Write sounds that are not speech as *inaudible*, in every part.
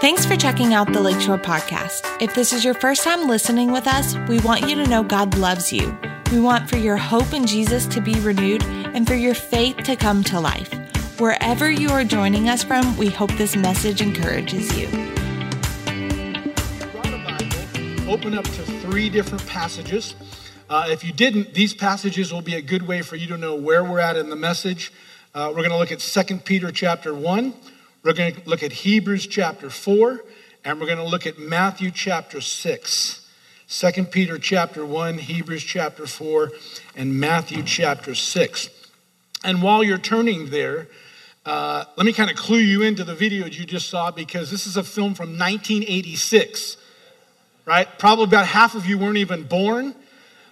Thanks for checking out the Lakeshore Podcast. If this is your first time listening with us, we want you to know God loves you. We want for your hope in Jesus to be renewed and for your faith to come to life. Wherever you are joining us from, we hope this message encourages you. Open up to three different passages. Uh, if you didn't, these passages will be a good way for you to know where we're at in the message. Uh, we're going to look at 2 Peter chapter 1. We're going to look at Hebrews chapter 4, and we're going to look at Matthew chapter 6. 2 Peter chapter 1, Hebrews chapter 4, and Matthew chapter 6. And while you're turning there, uh, let me kind of clue you into the video you just saw because this is a film from 1986, right? Probably about half of you weren't even born.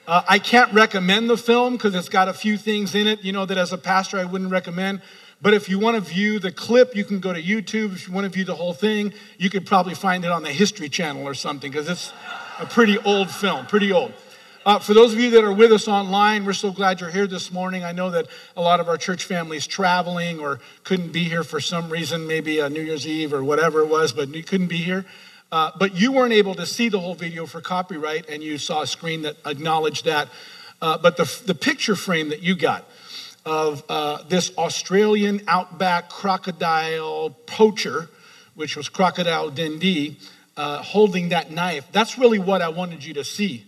Uh, I can't recommend the film because it's got a few things in it, you know, that as a pastor I wouldn't recommend. But if you want to view the clip, you can go to YouTube. If you want to view the whole thing, you could probably find it on the History Channel or something because it's a pretty old film, pretty old. Uh, for those of you that are with us online, we're so glad you're here this morning. I know that a lot of our church families traveling or couldn't be here for some reason, maybe a New Year's Eve or whatever it was, but you couldn't be here. Uh, but you weren't able to see the whole video for copyright, and you saw a screen that acknowledged that. Uh, but the, the picture frame that you got, of uh, this Australian outback crocodile poacher, which was Crocodile Dundee, uh, holding that knife. That's really what I wanted you to see.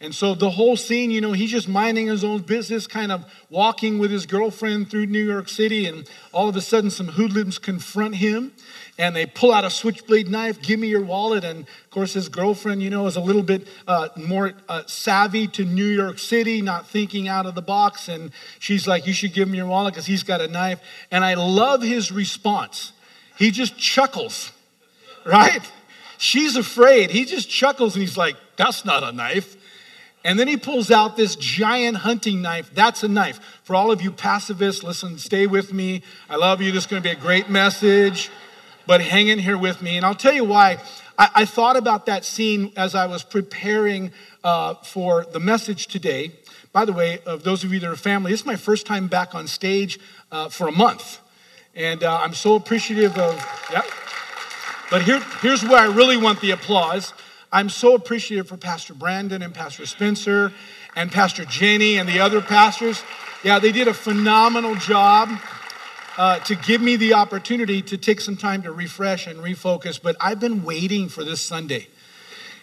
And so the whole scene, you know, he's just minding his own business, kind of walking with his girlfriend through New York City, and all of a sudden some hoodlums confront him and they pull out a switchblade knife, give me your wallet. And of course, his girlfriend, you know, is a little bit uh, more uh, savvy to New York City, not thinking out of the box. And she's like, You should give him your wallet because he's got a knife. And I love his response. He just chuckles, right? She's afraid. He just chuckles and he's like, That's not a knife. And then he pulls out this giant hunting knife. That's a knife. For all of you pacifists, listen, stay with me. I love you. This is going to be a great message but hang in here with me. And I'll tell you why. I, I thought about that scene as I was preparing uh, for the message today. By the way, of those of you that are family, this is my first time back on stage uh, for a month. And uh, I'm so appreciative of, yeah. But here, here's where I really want the applause. I'm so appreciative for Pastor Brandon and Pastor Spencer and Pastor Jenny and the other pastors. Yeah, they did a phenomenal job uh, to give me the opportunity to take some time to refresh and refocus. But I've been waiting for this Sunday.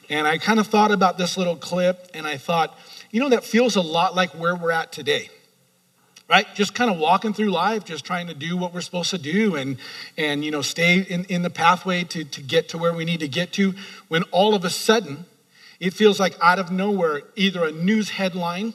And I kind of thought about this little clip and I thought, you know, that feels a lot like where we're at today. Right? Just kind of walking through life, just trying to do what we're supposed to do and, and you know, stay in, in the pathway to, to get to where we need to get to. When all of a sudden, it feels like out of nowhere, either a news headline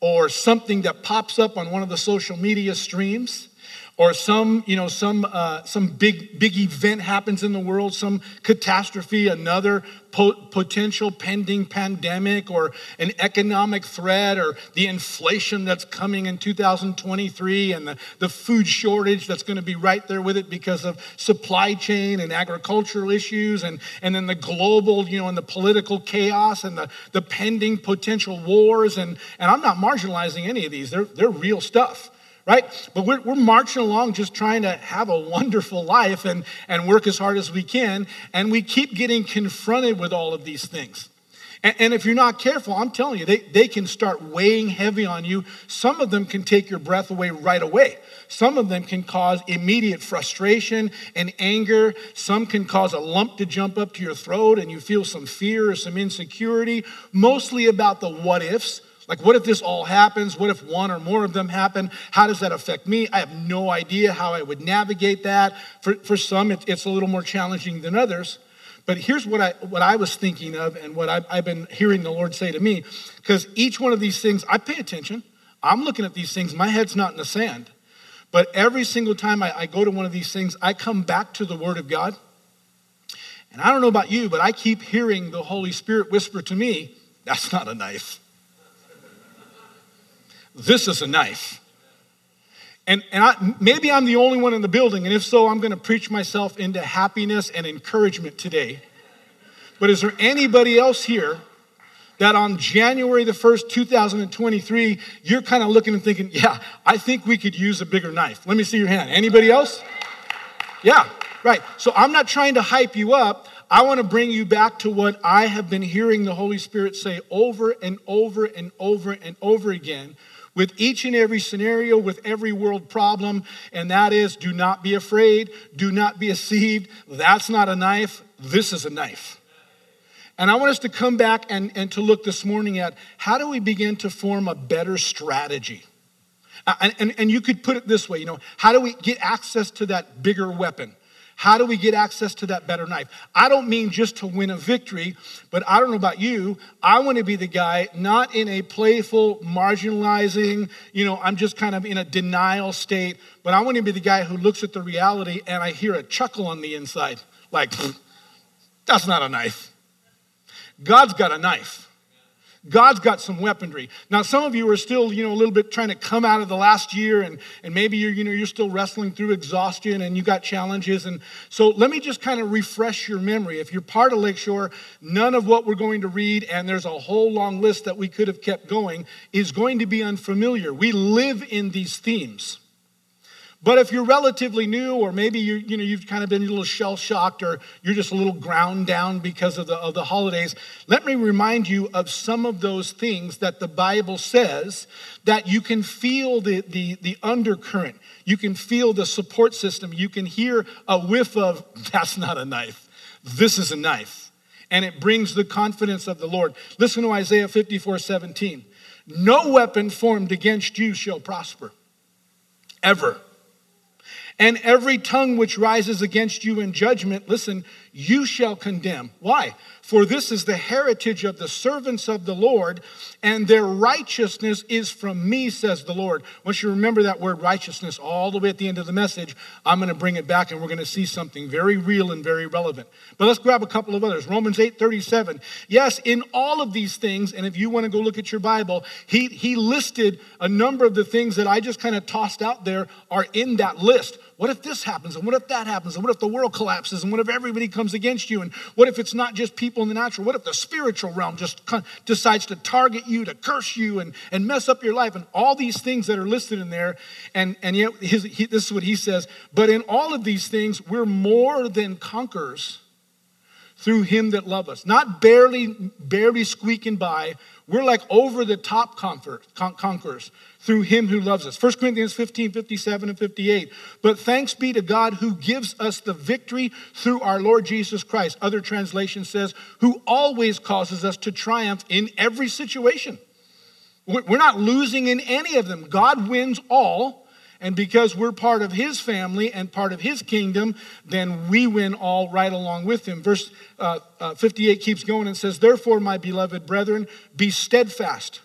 or something that pops up on one of the social media streams or some you know some uh, some big big event happens in the world some catastrophe another po- potential pending pandemic or an economic threat or the inflation that's coming in 2023 and the, the food shortage that's going to be right there with it because of supply chain and agricultural issues and, and then the global you know and the political chaos and the, the pending potential wars. And, and i'm not marginalizing any of these. They're, they're real stuff right? But we're, we're marching along just trying to have a wonderful life and, and work as hard as we can. And we keep getting confronted with all of these things. And, and if you're not careful, I'm telling you, they, they can start weighing heavy on you. Some of them can take your breath away right away. Some of them can cause immediate frustration and anger. Some can cause a lump to jump up to your throat and you feel some fear or some insecurity, mostly about the what ifs like, what if this all happens? What if one or more of them happen? How does that affect me? I have no idea how I would navigate that. For, for some, it, it's a little more challenging than others. But here's what I, what I was thinking of and what I've, I've been hearing the Lord say to me. Because each one of these things, I pay attention. I'm looking at these things. My head's not in the sand. But every single time I, I go to one of these things, I come back to the Word of God. And I don't know about you, but I keep hearing the Holy Spirit whisper to me, that's not a knife. This is a knife. And, and I, maybe I'm the only one in the building, and if so, I'm going to preach myself into happiness and encouragement today. But is there anybody else here that on January the 1st, 2023, you're kind of looking and thinking, yeah, I think we could use a bigger knife? Let me see your hand. Anybody else? Yeah, right. So I'm not trying to hype you up. I want to bring you back to what I have been hearing the Holy Spirit say over and over and over and over again with each and every scenario, with every world problem, and that is do not be afraid, do not be deceived. That's not a knife, this is a knife. And I want us to come back and, and to look this morning at how do we begin to form a better strategy? Uh, and, and, and you could put it this way, you know, how do we get access to that bigger weapon? How do we get access to that better knife? I don't mean just to win a victory, but I don't know about you. I want to be the guy not in a playful, marginalizing, you know, I'm just kind of in a denial state, but I want to be the guy who looks at the reality and I hear a chuckle on the inside. Like, that's not a knife. God's got a knife. God's got some weaponry. Now, some of you are still, you know, a little bit trying to come out of the last year, and, and maybe you're, you know, you're still wrestling through exhaustion and you got challenges. And so let me just kind of refresh your memory. If you're part of Lakeshore, none of what we're going to read, and there's a whole long list that we could have kept going, is going to be unfamiliar. We live in these themes. But if you're relatively new, or maybe you you know you've kind of been a little shell shocked, or you're just a little ground down because of the of the holidays, let me remind you of some of those things that the Bible says that you can feel the the, the undercurrent, you can feel the support system, you can hear a whiff of that's not a knife, this is a knife, and it brings the confidence of the Lord. Listen to Isaiah 54, 17. No weapon formed against you shall prosper, ever and every tongue which rises against you in judgment, listen, you shall condemn. Why? For this is the heritage of the servants of the Lord, and their righteousness is from me, says the Lord. Once you remember that word righteousness all the way at the end of the message, I'm going to bring it back and we're going to see something very real and very relevant. But let's grab a couple of others. Romans 8 37. Yes, in all of these things, and if you want to go look at your Bible, he, he listed a number of the things that I just kind of tossed out there are in that list. What if this happens? And what if that happens? And what if the world collapses? And what if everybody comes against you? And what if it's not just people in the natural? What if the spiritual realm just decides to target you, to curse you, and, and mess up your life? And all these things that are listed in there. And, and yet, his, he, this is what he says. But in all of these things, we're more than conquerors through him that love us. Not barely, barely squeaking by. We're like over the top conquerors through him who loves us. 1 Corinthians 15, 57, and 58. But thanks be to God who gives us the victory through our Lord Jesus Christ. Other translation says, who always causes us to triumph in every situation. We're not losing in any of them. God wins all. And because we're part of his family and part of his kingdom, then we win all right along with him. Verse uh, uh, 58 keeps going and says, Therefore, my beloved brethren, be steadfast,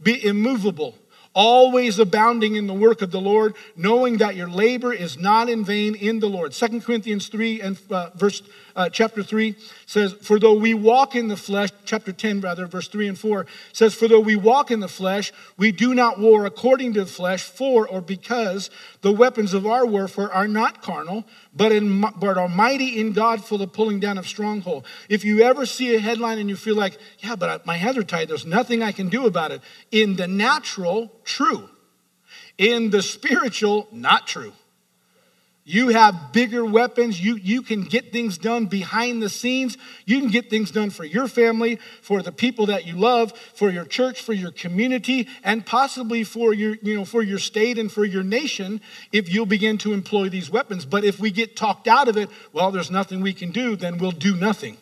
be immovable always abounding in the work of the Lord, knowing that your labor is not in vain in the Lord. Second Corinthians 3 and uh, verse uh, chapter 3 says, For though we walk in the flesh, chapter 10, rather, verse 3 and 4 says, For though we walk in the flesh, we do not war according to the flesh, for or because the weapons of our warfare are not carnal, but, in, but are mighty in God for the pulling down of stronghold. If you ever see a headline and you feel like, yeah, but my hands are tied, there's nothing I can do about it. In the natural, true. In the spiritual, not true. You have bigger weapons. You, you can get things done behind the scenes. You can get things done for your family, for the people that you love, for your church, for your community, and possibly for your, you know, for your state and for your nation if you'll begin to employ these weapons. But if we get talked out of it, well, there's nothing we can do, then we'll do nothing.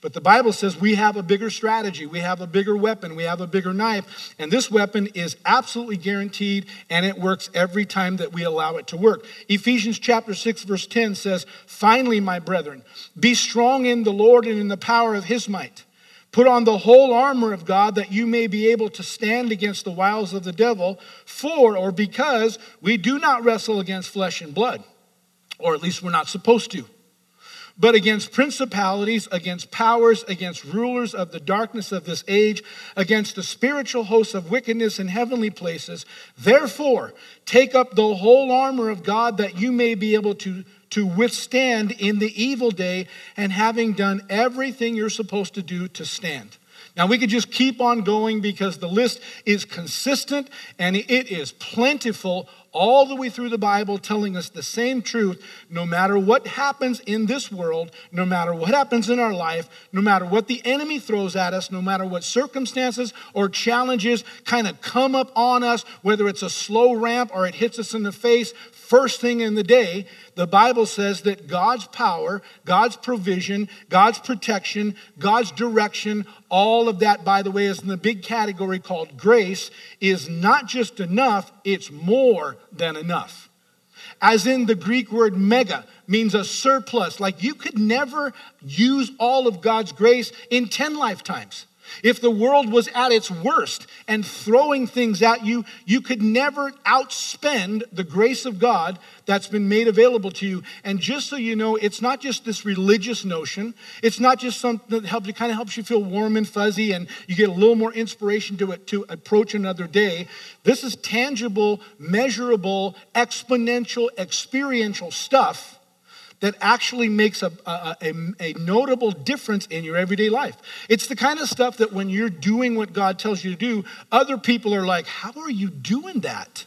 But the Bible says we have a bigger strategy, we have a bigger weapon, we have a bigger knife, and this weapon is absolutely guaranteed and it works every time that we allow it to work. Ephesians chapter 6 verse 10 says, "Finally, my brethren, be strong in the Lord and in the power of his might." Put on the whole armor of God that you may be able to stand against the wiles of the devil, for or because we do not wrestle against flesh and blood, or at least we're not supposed to but against principalities, against powers, against rulers of the darkness of this age, against the spiritual hosts of wickedness in heavenly places. Therefore, take up the whole armor of God that you may be able to, to withstand in the evil day, and having done everything you're supposed to do to stand. Now, we could just keep on going because the list is consistent and it is plentiful all the way through the Bible telling us the same truth no matter what happens in this world, no matter what happens in our life, no matter what the enemy throws at us, no matter what circumstances or challenges kind of come up on us, whether it's a slow ramp or it hits us in the face, first thing in the day, the Bible says that God's power, God's provision, God's protection, God's direction, all of that, by the way, is in the big category called grace, is not just enough, it's more than enough. As in the Greek word mega means a surplus, like you could never use all of God's grace in 10 lifetimes. If the world was at its worst and throwing things at you, you could never outspend the grace of God that's been made available to you. And just so you know, it's not just this religious notion. It's not just something that helps you kind of helps you feel warm and fuzzy and you get a little more inspiration to it to approach another day. This is tangible, measurable, exponential, experiential stuff that actually makes a, a, a, a, notable difference in your everyday life. It's the kind of stuff that when you're doing what God tells you to do, other people are like, How are you doing that?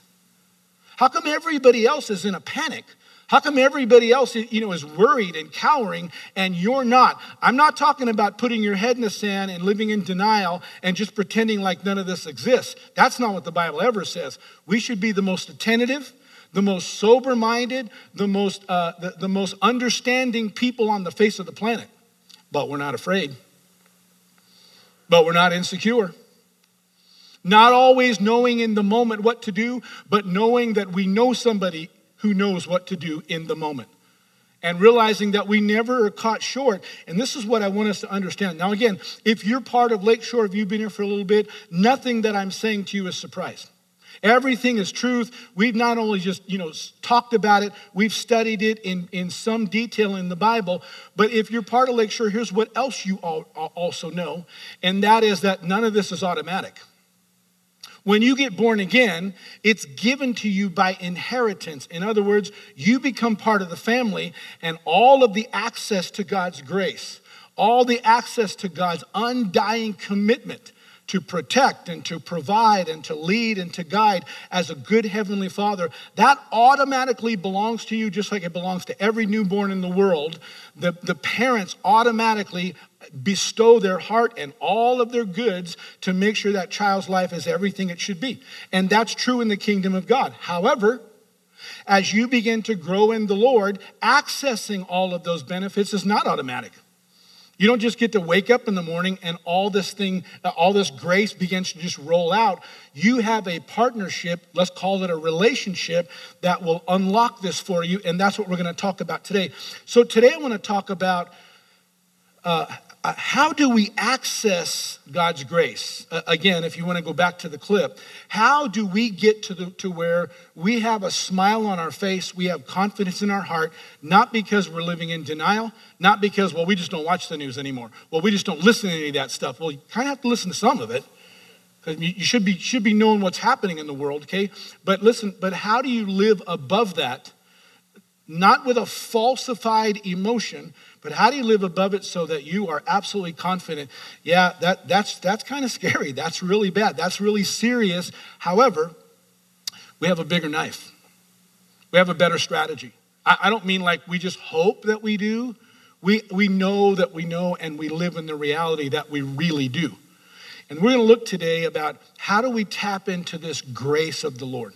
How come everybody else is in a panic? How come everybody else you know, is worried and cowering and you're not? I'm not talking about putting your head in the sand and living in denial and just pretending like none of this exists. That's not what the Bible ever says. We should be the most attentive, the most sober minded, the most, uh, the, the most understanding people on the face of the planet. But we're not afraid. But we're not insecure. Not always knowing in the moment what to do, but knowing that we know somebody who knows what to do in the moment. And realizing that we never are caught short. And this is what I want us to understand. Now, again, if you're part of Lakeshore, if you've been here for a little bit, nothing that I'm saying to you is surprise. Everything is truth. We've not only just, you know, talked about it, we've studied it in, in some detail in the Bible. But if you're part of Lakeshore, here's what else you all, also know, and that is that none of this is automatic. When you get born again, it's given to you by inheritance. In other words, you become part of the family, and all of the access to God's grace, all the access to God's undying commitment to protect and to provide and to lead and to guide as a good heavenly father, that automatically belongs to you just like it belongs to every newborn in the world. The, the parents automatically bestow their heart and all of their goods to make sure that child's life is everything it should be. And that's true in the kingdom of God. However, as you begin to grow in the Lord, accessing all of those benefits is not automatic. You don't just get to wake up in the morning and all this thing, uh, all this grace begins to just roll out. You have a partnership, let's call it a relationship, that will unlock this for you. And that's what we're going to talk about today. So, today I want to talk about uh, uh, how do we access God's grace? Uh, again, if you want to go back to the clip, how do we get to, the, to where we have a smile on our face, we have confidence in our heart, not because we're living in denial, not because, well, we just don't watch the news anymore, well, we just don't listen to any of that stuff. Well, you kind of have to listen to some of it. Because you should be, should be knowing what's happening in the world, okay? But listen, but how do you live above that? Not with a falsified emotion, but how do you live above it so that you are absolutely confident? Yeah, that, that's, that's kind of scary. *laughs* That's really bad. That's really serious. However, we have a bigger knife, we have a better strategy. I, I don't mean like we just hope that we do. We, we know that we know and we live in the reality that we really do. And we're going to look today about how do we tap into this grace of the Lord.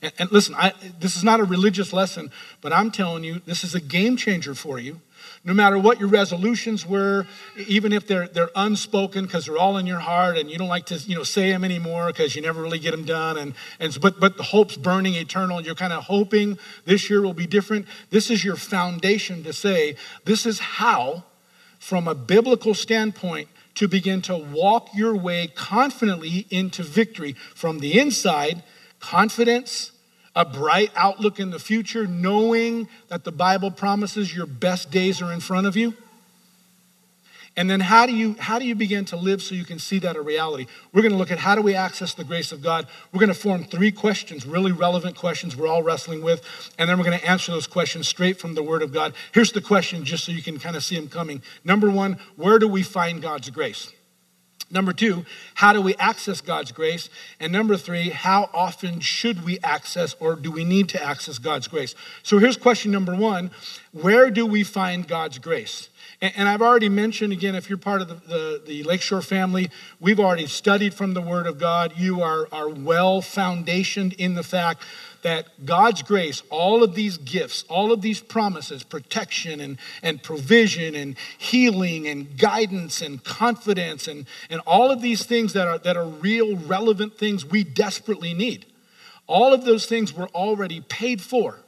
And, and listen, I, this is not a religious lesson, but I'm telling you, this is a game changer for you no matter what your resolutions were, even if they're, they're unspoken because they're all in your heart and you don't like to you know, say them anymore because you never really get them done, and, and, but, but the hope's burning eternal. You're kind of hoping this year will be different, this is your foundation to say, this is how, from a biblical standpoint, to begin to walk your way confidently into victory. From the inside, confidence, a bright outlook in the future, knowing that the Bible promises your best days are in front of you? And then how do you how do you begin to live so you can see that a reality? We're going to look at how do we access the grace of God. We're going to form three questions, really relevant questions we're all wrestling with, and then we're going to answer those questions straight from the word of God. Here's the question just so you can kind of see them coming. Number 1, where do we find God's grace? Number two, how do we access God's grace? And number three, how often should we access or do we need to access God's grace? So here's question number one Where do we find God's grace? And, I've already mentioned, again, if you're part of the, the, the, Lakeshore family, we've already studied from the Word of God. You are, are well foundationed in the fact that God's grace, all of these gifts, all of these promises, protection and, and provision and healing and guidance and confidence and, and all of these things that are, that are real, relevant things we desperately need, all of those things were already paid for.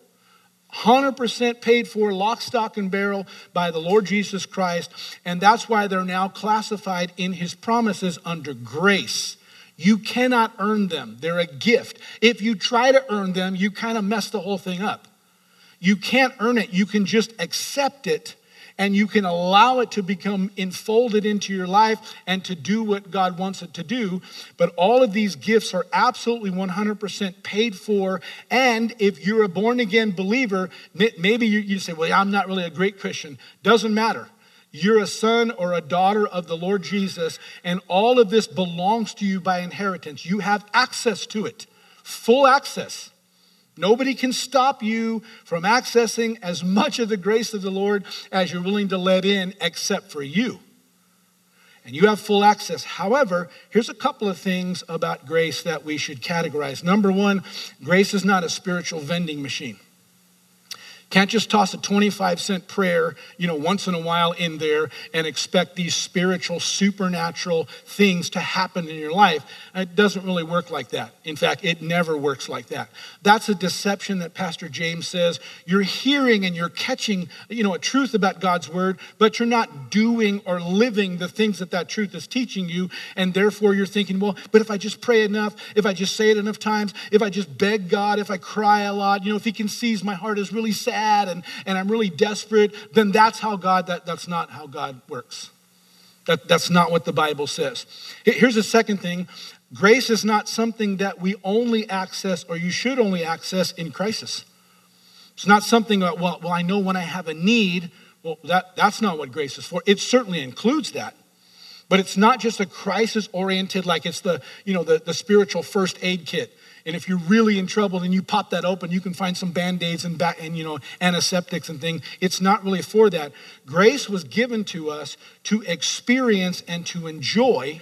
100% paid for, lock, stock, and barrel by the Lord Jesus Christ. And that's why they're now classified in his promises under grace. You cannot earn them, they're a gift. If you try to earn them, you kind of mess the whole thing up. You can't earn it, you can just accept it and you can allow it to become enfolded into your life and to do what God wants it to do. But all of these gifts are absolutely 100% paid for. And if you're a born again believer, maybe you, you say, Well, I'm not really a great Christian. Doesn't matter. You're a son or a daughter of the Lord Jesus, and all of this belongs to you by inheritance. You have access to it, full access. Nobody can stop you from accessing as much of the grace of the Lord as you're willing to let in, except for you. And you have full access. However, here's a couple of things about grace that we should categorize. Number one, grace is not a spiritual vending machine. Can't just toss a 25 cent prayer, you know, once in a while in there and expect these spiritual, supernatural things to happen in your life. It doesn't really work like that. In fact, it never works like that. That's a deception that Pastor James says. You're hearing and you're catching, you know, a truth about God's word, but you're not doing or living the things that that truth is teaching you. And therefore you're thinking, well, but if I just pray enough, if I just say it enough times, if I just beg God, if I cry a lot, you know, if he can seize my heart is really sad and, and I'm really desperate, then that's how God, that, that's not how God works. That, that's not what the Bible says. Here's the second thing grace is not something that we only access or you should only access in crisis. It's not something that, well, well I know when I have a need. Well, that, that's not what grace is for. It certainly includes that. But it's not just a crisis oriented, like it's the, you know, the, the spiritual first aid kit. And if you're really in trouble and you pop that open, you can find some band-aids and, and you know antiseptics and things. It's not really for that. Grace was given to us to experience and to enjoy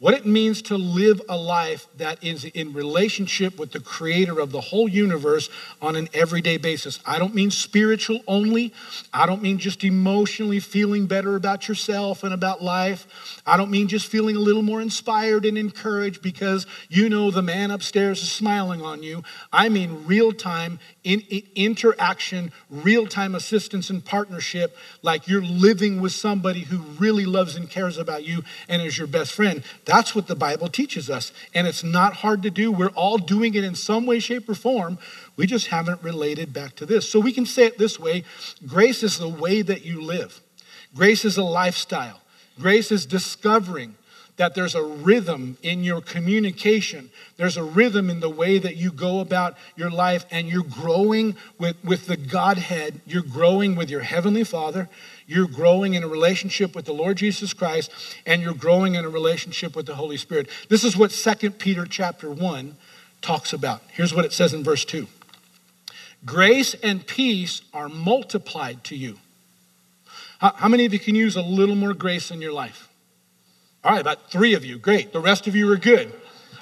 what it means to live a life that is in relationship with the creator of the whole universe on an everyday basis. I don't mean spiritual only. I don't mean just emotionally feeling better about yourself and about life. I don't mean just feeling a little more inspired and encouraged because you know the man upstairs is smiling on you. I mean real time in, in interaction, real time assistance and partnership, like you're living with somebody who really loves and cares about you and is your best friend. That's what the Bible teaches us. And it's not hard to do. We're all doing it in some way, shape, or form. We just haven't related back to this. So we can say it this way grace is the way that you live, grace is a lifestyle, grace is discovering that there's a rhythm in your communication. There's a rhythm in the way that you go about your life, and you're growing with, with the Godhead. You're growing with your Heavenly Father. You're growing in a relationship with the Lord Jesus Christ, and you're growing in a relationship with the Holy Spirit. This is what 2 Peter chapter 1 talks about. Here's what it says in verse 2 Grace and peace are multiplied to you. How, how many of you can use a little more grace in your life? All right, about three of you. Great. The rest of you are good.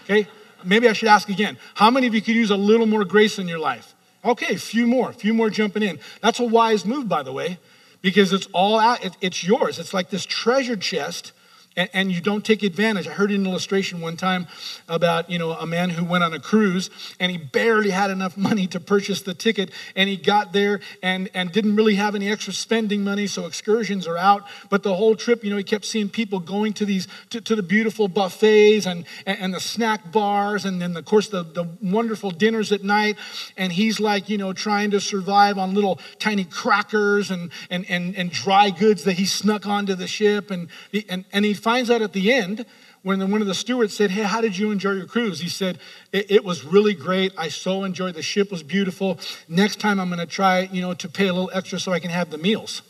Okay? Maybe I should ask again. How many of you could use a little more grace in your life? Okay, a few more, a few more jumping in. That's a wise move, by the way, because it's all out, it's yours. It's like this treasure chest and, and you don't take advantage. I heard an illustration one time about, you know, a man who went on a cruise and he barely had enough money to purchase the ticket and he got there and, and didn't really have any extra spending money, so excursions are out. But the whole trip, you know, he kept seeing people going to these, to, to the beautiful buffets and, and, and the snack bars and then, of course, the, the wonderful dinners at night. And he's like, you know, trying to survive on little tiny crackers and, and, and, and dry goods that he snuck onto the ship. And, and, and he finds out at the end when one of the stewards said, Hey, how did you enjoy your cruise? He said, It, it was really great. I so enjoyed the ship was beautiful. Next time I'm going to try, you know, to pay a little extra so I can have the meals.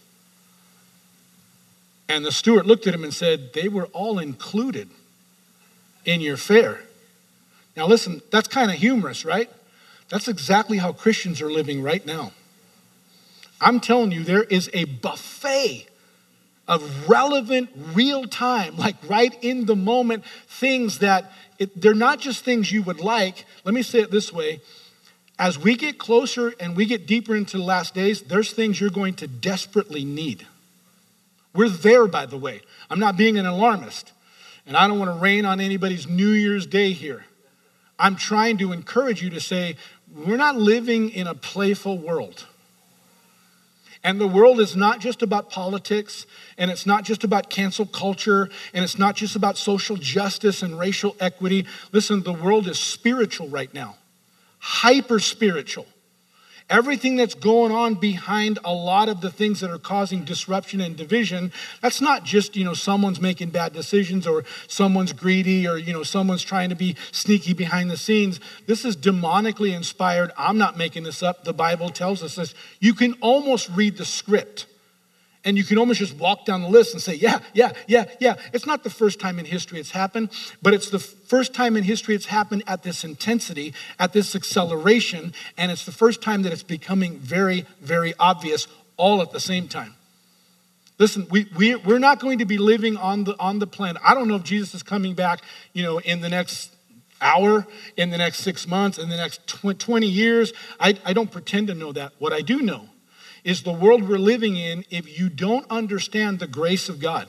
And the steward looked at him and said, They were all included in your fare. Now, listen, that's kind of humorous, right? That's exactly how Christians are living right now. I'm telling you, there is a buffet of relevant, real time, like right in the moment things that it, they're not just things you would like. Let me say it this way as we get closer and we get deeper into the last days, there's things you're going to desperately need. We're there, by the way. I'm not being an alarmist, and I don't want to rain on anybody's New Year's Day here. I'm trying to encourage you to say, we're not living in a playful world. And the world is not just about politics, and it's not just about cancel culture, and it's not just about social justice and racial equity. Listen, the world is spiritual right now, hyper spiritual. Everything that's going on behind a lot of the things that are causing disruption and division, that's not just, you know, someone's making bad decisions or someone's greedy or, you know, someone's trying to be sneaky behind the scenes. This is demonically inspired. I'm not making this up. The Bible tells us this. You can almost read the script and you can almost just walk down the list and say, yeah, yeah, yeah, yeah. It's not the first time in history it's happened, but it's the first time in history it's happened at this intensity, at this acceleration, and it's the first time that it's becoming very, very obvious all at the same time. Listen, we, we, we're not going to be living on the, on the planet. I don't know if Jesus is coming back, you know, in the next hour, in the next six months, in the next 20 years. I, I don't pretend to know that. What I do know is the world we're living in if you don't understand the grace of God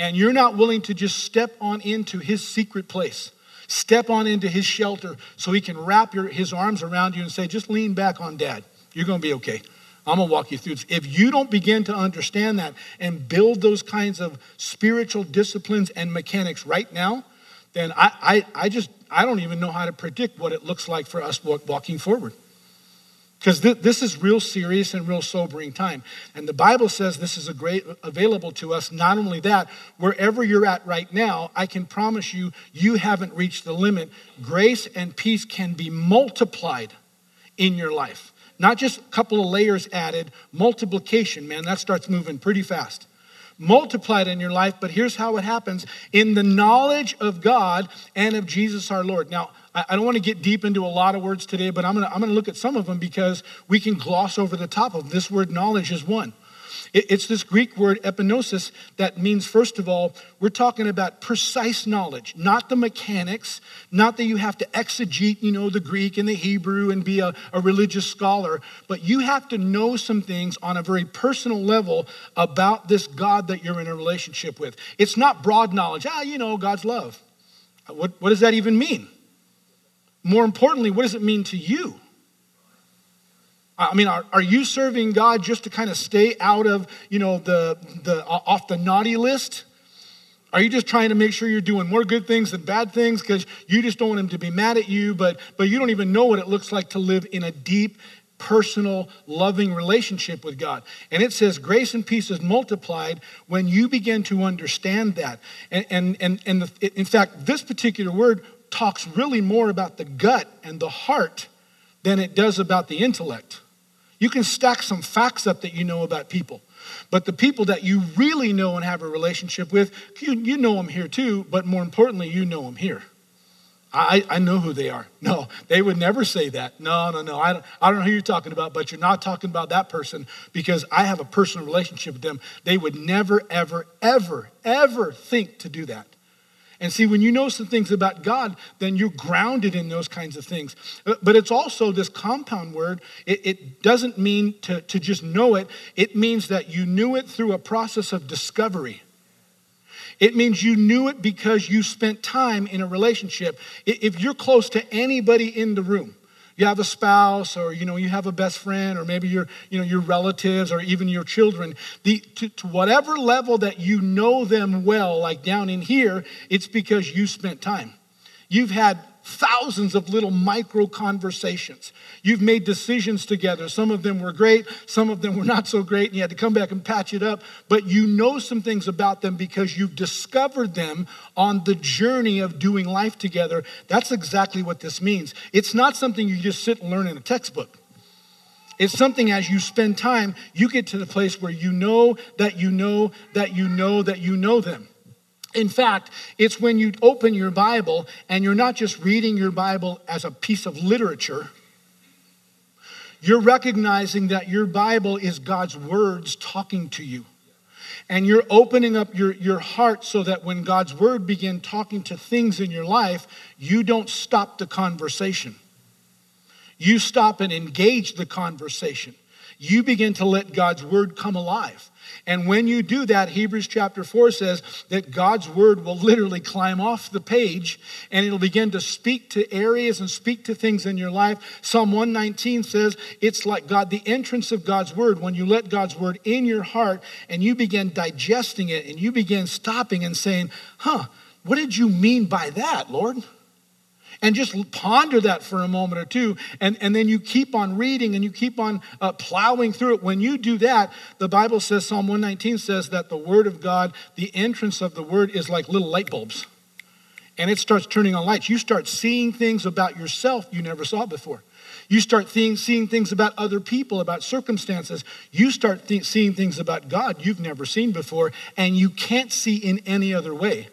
and you're not willing to just step on into his secret place, step on into his shelter so he can wrap your, his arms around you and say, just lean back on dad. You're going to be okay. I'm going to walk you through this. If you don't begin to understand that and build those kinds of spiritual disciplines and mechanics right now, then I, I, I just, I don't even know how to predict what it looks like for us walking forward. Because th- this is real serious and real sobering time. And the Bible says this is a great available to us. Not only that, wherever you're at right now, I can promise you, you haven't reached the limit. Grace and peace can be multiplied in your life. Not just a couple of layers added, multiplication, man, that starts moving pretty fast multiplied in your life, but here's how it happens in the knowledge of God and of Jesus our Lord. Now, I don't want to get deep into a lot of words today, but I'm going to, I'm going to look at some of them because we can gloss over the top of this word knowledge is one. It's this Greek word epignosis that means, first of all, we're talking about precise knowledge, not the mechanics, not that you have to exegete, you know, the Greek and the Hebrew and be a, a religious scholar, but you have to know some things on a very personal level about this God that you're in a relationship with. It's not broad knowledge, ah, you know, God's love. What, what does that even mean? More importantly, what does it mean to you? I mean, are, are you serving God just to kind of stay out of, you know, the, the off the naughty list? Are you just trying to make sure you're doing more good things than bad things because you just don't want him to be mad at you, but, but you don't even know what it looks like to live in a deep, personal, loving relationship with God? And it says grace and peace is multiplied when you begin to understand that. And, and, and, and the, in fact, this particular word talks really more about the gut and the heart than it does about the intellect. You can stack some facts up that you know about people, but the people that you really know and have a relationship with, you, you know them here too, but more importantly, you know them here. I, I know who they are. No, they would never say that. No, no, no. I don't, I don't know who you're talking about, but you're not talking about that person because I have a personal relationship with them. They would never, ever, ever, ever think to do that. And see, when you know some things about God, then you're grounded in those kinds of things. Uh, but it's also this compound word. It, it, doesn't mean to, to just know it, it means that you knew it through a process of discovery. It means you knew it because you spent time in a relationship. If you're close to anybody in the room, you have a spouse or you know you have a best friend or maybe your you know your relatives or even your children the, to, to whatever level that you know them well like down in here it's because you spent time. You've had thousands of little micro conversations. You've made decisions together. Some of them were great, some of them were not so great, and you had to come back and patch it up. But you know some things about them because you've discovered them on the journey of doing life together. That's exactly what this means. It's not something you just sit and learn in a textbook. It's something as you spend time, you get to the place where you know that you know that you know that you know them. In fact, it's when you open your Bible and you're not just reading your Bible as a piece of literature, you're recognizing that your Bible is God's words talking to you. And you're opening up your, your heart so that when God's word begin talking to things in your life, you don't stop the conversation. You stop and engage the conversation. You begin to let God's word come alive. And when you do that, Hebrews chapter 4 says that God's word will literally climb off the page and it'll begin to speak to areas and speak to things in your life. Psalm 119 says it's like God, the entrance of God's word, when you let God's word in your heart and you begin digesting it and you begin stopping and saying, huh, what did you mean by that, Lord? And just ponder that for a moment or two. And, and then you keep on reading and you keep on uh, plowing through it. When you do that, the Bible says, Psalm 119 says that the Word of God, the entrance of the Word is like little light bulbs. And it starts turning on lights. You start seeing things about yourself you never saw before. You start seeing, seeing things about other people, about circumstances. You start th- seeing things about God you've never seen before, and you can't see in any other way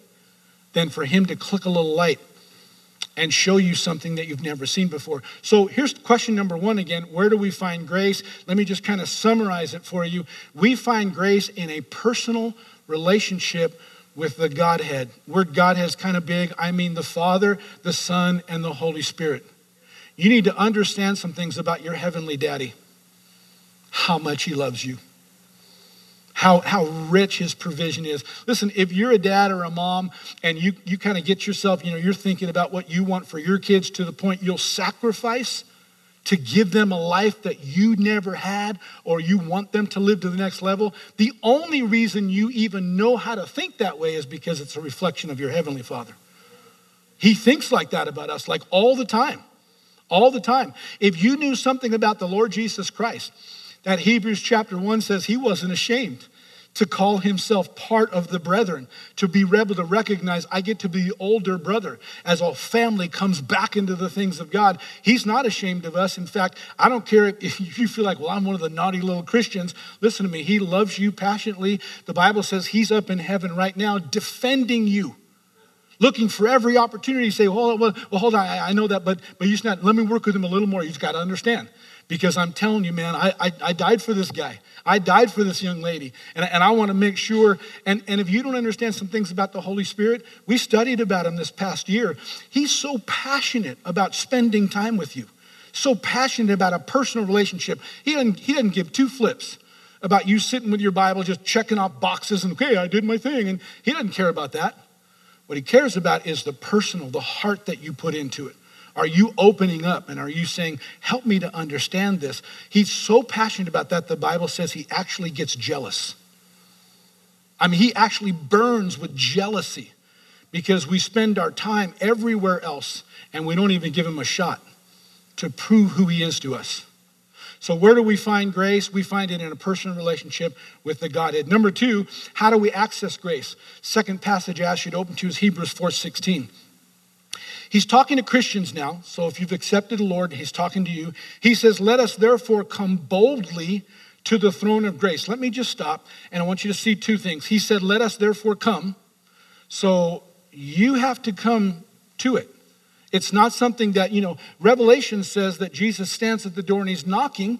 than for Him to click a little light and show you something that you've never seen before. So here's question number one again where do we find grace? Let me just kind of summarize it for you. We find grace in a personal relationship with the Godhead. Word Godhead is kind of big. I mean the Father, the Son, and the Holy Spirit. You need to understand some things about your heavenly daddy, how much he loves you how, how rich his provision is. Listen, if you're a dad or a mom and you, you kind of get yourself, you know, you're thinking about what you want for your kids to the point you'll sacrifice to give them a life that you never had or you want them to live to the next level, the only reason you even know how to think that way is because it's a reflection of your Heavenly Father. He thinks like that about us, like all the time. All the time. If you knew something about the Lord Jesus Christ, that Hebrews chapter 1 says he wasn't ashamed to call himself part of the brethren, to be able to recognize I get to be older brother as a family comes back into the things of God. He's not ashamed of us. In fact, I don't care *laughs* if you feel like, well, I'm one of the naughty little Christians. Listen to me. He loves you passionately. The Bible says he's up in heaven right now defending you. Looking for every opportunity to say, well, well, well hold on, I, I know that, but, but you just not, let me work with him a little more. You've got to understand because I'm telling you, man, I, I, I, died for this guy. I died for this young lady. And, and I want to make sure, and, and if you don't understand some things about the Holy Spirit, we studied about him this past year. He's so passionate about spending time with you, so passionate about a personal relationship. He doesn't, he doesn't give two flips about you sitting with your Bible, just checking off boxes and, okay, I did my thing. And he doesn't care about that. What he cares about is the personal, the heart that you put into it. Are you opening up and are you saying, Help me to understand this? He's so passionate about that, the Bible says he actually gets jealous. I mean, he actually burns with jealousy because we spend our time everywhere else and we don't even give him a shot to prove who he is to us. So, where do we find grace? We find it in a personal relationship with the Godhead. Number two, how do we access grace? Second passage I ask you to open to is Hebrews 4 16. He's talking to Christians now. So if you've accepted the Lord, he's talking to you. He says, Let us therefore come boldly to the throne of grace. Let me just stop, and I want you to see two things. He said, Let us therefore come. So you have to come to it. It's not something that, you know, Revelation says that Jesus stands at the door and he's knocking.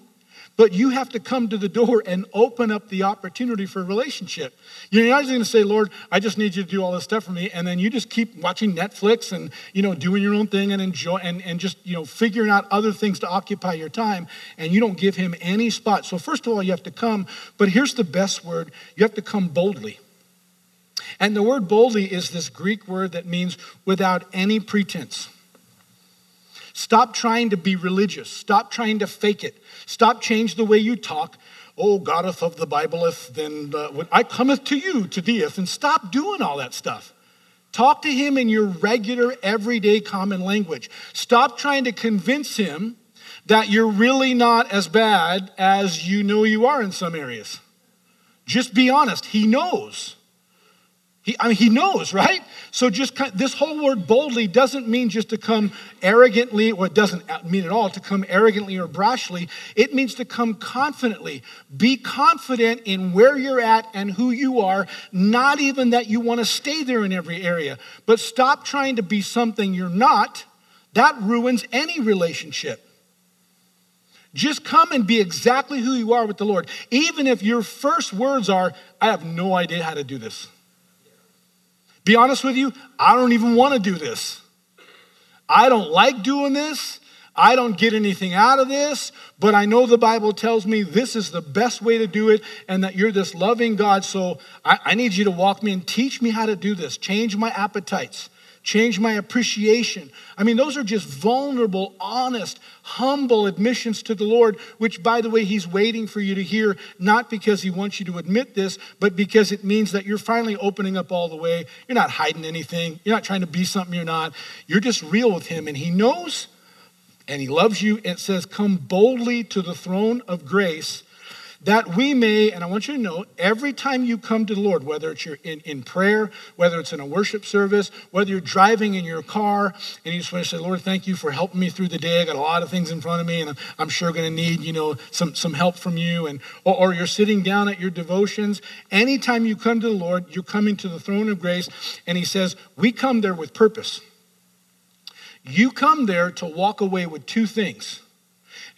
But you have to come to the door and open up the opportunity for a relationship. You're not just going to say, Lord, I just need you to do all this stuff for me. And then you just keep watching Netflix and, you know, doing your own thing and enjoy and, and just, you know, figuring out other things to occupy your time. And you don't give him any spot. So first of all, you have to come. But here's the best word. You have to come boldly. And the word boldly is this Greek word that means without any pretense. Stop trying to be religious. Stop trying to fake it. Stop change the way you talk. Oh, Goddeth of the Bibleeth, then uh, I cometh to you to deeth. And stop doing all that stuff. Talk to him in your regular, everyday, common language. Stop trying to convince him that you're really not as bad as you know you are in some areas. Just be honest. He knows. He, I mean, he knows, right? So just kind this whole word boldly doesn't mean just to come arrogantly, or it doesn't mean at all to come arrogantly or brashly. It means to come confidently. Be confident in where you're at and who you are, not even that you want to stay there in every area, but stop trying to be something you're not. That ruins any relationship. Just come and be exactly who you are with the Lord, even if your first words are, I have no idea how to do this. Be honest with you, I don't even want to do this. I don't like doing this. I don't get anything out of this, but I know the Bible tells me this is the best way to do it and that you're this loving God. So I, I need you to walk me and teach me how to do this, change my appetites change my appreciation. I mean, those are just vulnerable, honest, humble admissions to the Lord, which, by the way, He's waiting for you to hear, not because He wants you to admit this, but because it means that you're finally opening up all the way. You're not hiding anything, you're not trying to be something you're not. You're just real with Him, and He knows and He loves you. It says, Come boldly to the throne of grace that we may, and I want you to know, every time you come to the Lord, whether it's in, in prayer, whether it's in a worship service, whether you're driving in your car, and you just want to say, Lord, thank you for helping me through the day. I got a lot of things in front of me, and I'm, I'm sure going to need, you know, some, some help from you. And or, or you're sitting down at your devotions. Anytime you come to the Lord, you're coming to the throne of grace, and He says, we come there with purpose. You come there to walk away with two things.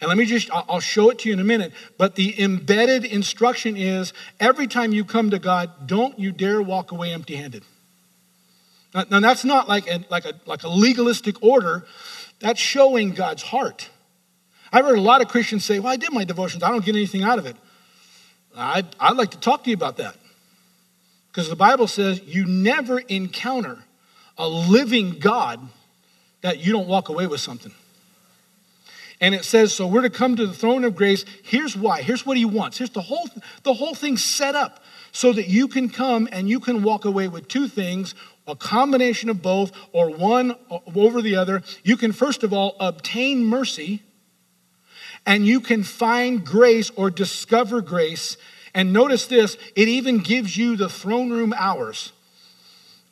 And let me just, I'll show it to you in a minute. But the embedded instruction is every time you come to God, don't you dare walk away empty handed. Now, now, that's not like a, like, a, like a legalistic order, that's showing God's heart. I've heard a lot of Christians say, Well, I did my devotions, I don't get anything out of it. I'd, I'd like to talk to you about that. Because the Bible says you never encounter a living God that you don't walk away with something. And it says, so we're to come to the throne of grace. Here's why. Here's what he wants. Here's the whole, the whole thing set up so that you can come and you can walk away with two things a combination of both or one over the other. You can, first of all, obtain mercy and you can find grace or discover grace. And notice this it even gives you the throne room hours.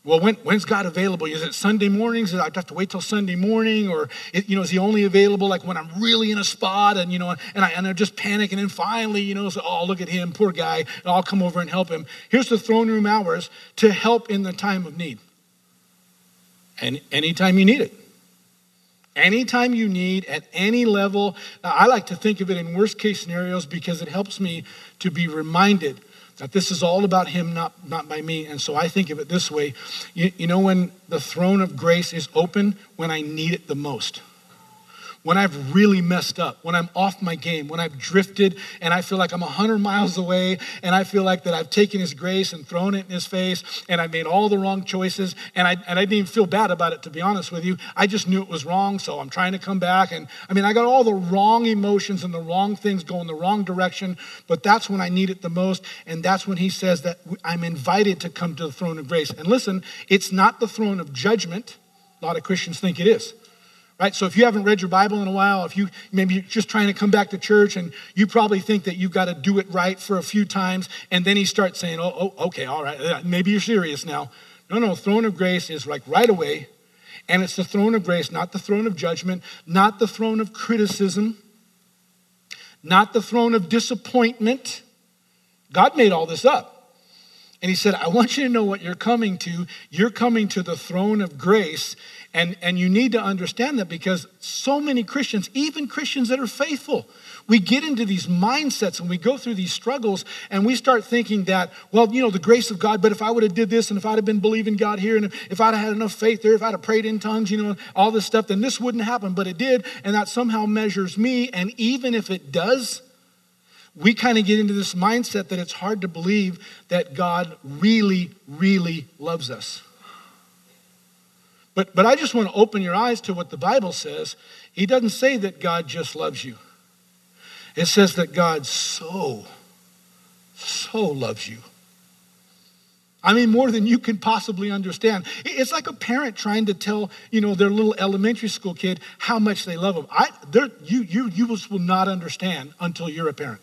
Well, when, when's God available? Is it Sunday mornings? Is I have to wait till Sunday morning, or it, you know, is He only available like when I'm really in a spot and you know, and I and I just panic, and then finally, you know, so oh look at him, poor guy, and I'll come over and help him. Here's the throne room hours to help in the time of need. And anytime you need it, anytime you need at any level. I like to think of it in worst case scenarios because it helps me to be reminded that this is all about him, not, not by me. And so I think of it this way. You, you know, when the throne of grace is open, when I need it the most when I've really messed up, when I'm off my game, when I've drifted and I feel like I'm 100 miles away and I feel like that I've taken his grace and thrown it in his face and I've made all the wrong choices and I, and I didn't even feel bad about it, to be honest with you. I just knew it was wrong, so I'm trying to come back. And I mean, I got all the wrong emotions and the wrong things going the wrong direction, but that's when I need it the most. And that's when he says that I'm invited to come to the throne of grace. And listen, it's not the throne of judgment. A lot of Christians think it is right? So if you haven't read your Bible in a while, if you maybe you're just trying to come back to church and you probably think that you've got to do it right for a few times, and then he starts saying, oh, oh okay, all right, uh, maybe you're serious now. No, no, throne of grace is like right away, and it's the throne of grace, not the throne of judgment, not the throne of criticism, not the throne of disappointment. God made all this up. And he said, I want you to know what you're coming to. You're coming to the throne of grace. And, and you need to understand that because so many Christians, even Christians that are faithful, we get into these mindsets and we go through these struggles and we start thinking that, well, you know, the grace of God, but if I would have did this and if I'd have been believing God here and if I'd have had enough faith there, if I'd have prayed in tongues, you know, all this stuff, then this wouldn't happen. But it did, and that somehow measures me. And even if it does, we kind of get into this mindset that it's hard to believe that God really, really loves us. But, but I just want to open your eyes to what the Bible says. He doesn't say that God just loves you, it says that God so, so loves you. I mean, more than you can possibly understand. It's like a parent trying to tell, you know, their little elementary school kid how much they love them. I, you, you, you will not understand until you're a parent.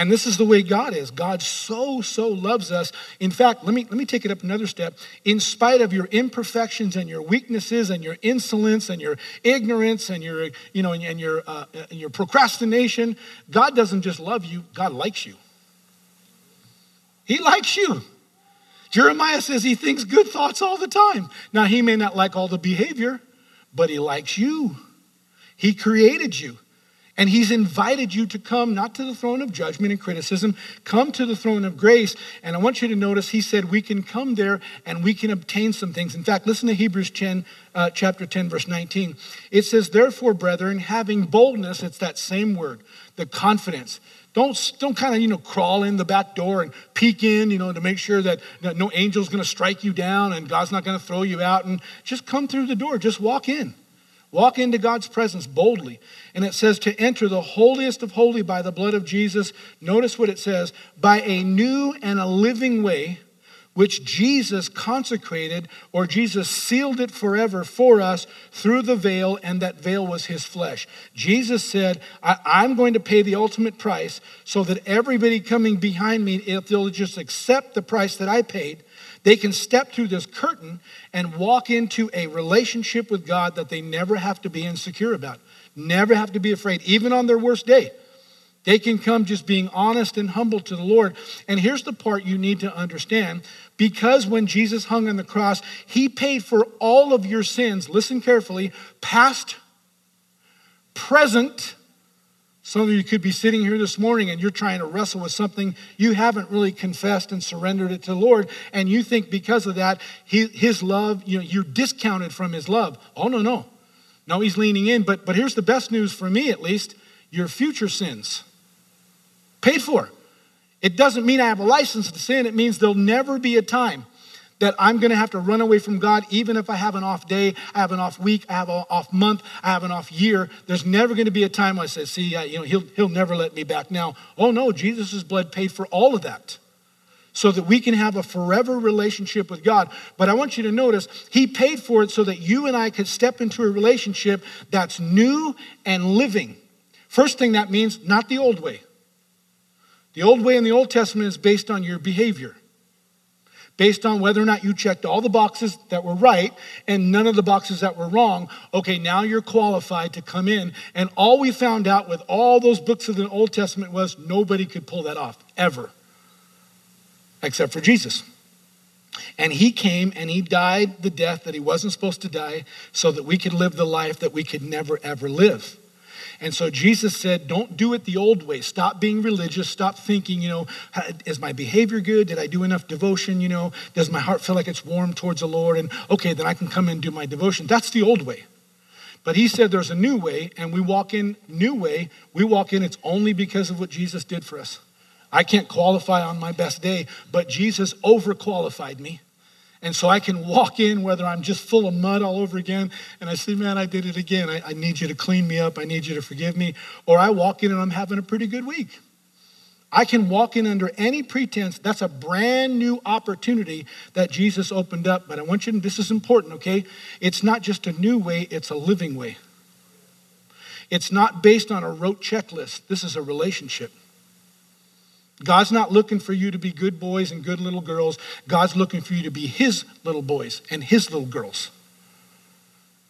And this is the way God is. God so, so loves us. In fact, let me, let me take it up another step. In spite of your imperfections and your weaknesses and your insolence and your ignorance and your, you know, and your, uh, and your procrastination, God doesn't just love you, God likes you. He likes you. Jeremiah says he thinks good thoughts all the time. Now, he may not like all the behavior, but he likes you. He created you. And he's invited you to come not to the throne of judgment and criticism, come to the throne of grace. And I want you to notice he said we can come there and we can obtain some things. In fact, listen to Hebrews 10, uh, chapter 10, verse 19. It says, Therefore, brethren, having boldness, it's that same word, the confidence. Don't, don't kind of, you know, crawl in the back door and peek in, you know, to make sure that, that no angel's going to strike you down and God's not going to throw you out. And just come through the door. Just walk in. Walk into God's presence boldly. And it says to enter the holiest of holy by the blood of Jesus. Notice what it says by a new and a living way, which Jesus consecrated, or Jesus sealed it forever for us through the veil, and that veil was his flesh. Jesus said, I- am going to pay the ultimate price so that everybody coming behind me, if they'll just accept the price that I paid, they can step through this curtain and walk into a relationship with God that they never have to be insecure about, never have to be afraid, even on their worst day. They can come just being honest and humble to the Lord. And here's the part you need to understand because when Jesus hung on the cross, he paid for all of your sins. Listen carefully past, present, some of you could be sitting here this morning and you're trying to wrestle with something you haven't really confessed and surrendered it to the Lord, and you think because of that, His love, you know, you're discounted from His love. Oh no, no, no, He's leaning in. But but here's the best news for me, at least: your future sins paid for. It doesn't mean I have a license to sin. It means there'll never be a time that I'm going to have to run away from God, even if I have an off day, I have an off week, I have an off month, I have an off year. There's never going to be a time I say, see, uh, you know, he'll, he'll never let me back now. Oh no, Jesus' blood paid for all of that so that we can have a forever relationship with God. But I want you to notice, He paid for it so that you and I could step into a relationship that's new and living. First thing that means, not the old way. The old way in the Old Testament is based on your behavior based on whether or not you checked all the boxes that were right and none of the boxes that were wrong, okay, now you're qualified to come in. And all we found out with all those books of the Old Testament was nobody could pull that off, ever, except for Jesus. And he came and he died the death that he wasn't supposed to die so that we could live the life that we could never, ever live. And so Jesus said, don't do it the old way. Stop being religious. Stop thinking, you know, is my behavior good? Did I do enough devotion? You know, does my heart feel like it's warm towards the Lord? And okay, then I can come and do my devotion. That's the old way. But he said there's a new way, and we walk in new way. We walk in, it's only because of what Jesus did for us. I can't qualify on my best day, but Jesus overqualified me. And so I can walk in whether I'm just full of mud all over again and I say, man, I did it again. I, I, need you to clean me up. I need you to forgive me. Or I walk in and I'm having a pretty good week. I can walk in under any pretense. That's a brand new opportunity that Jesus opened up. But I want you to, this is important, okay? It's not just a new way, it's a living way. It's not based on a rote checklist. This is a relationship. God's not looking for you to be good boys and good little girls. God's looking for you to be his little boys and his little girls.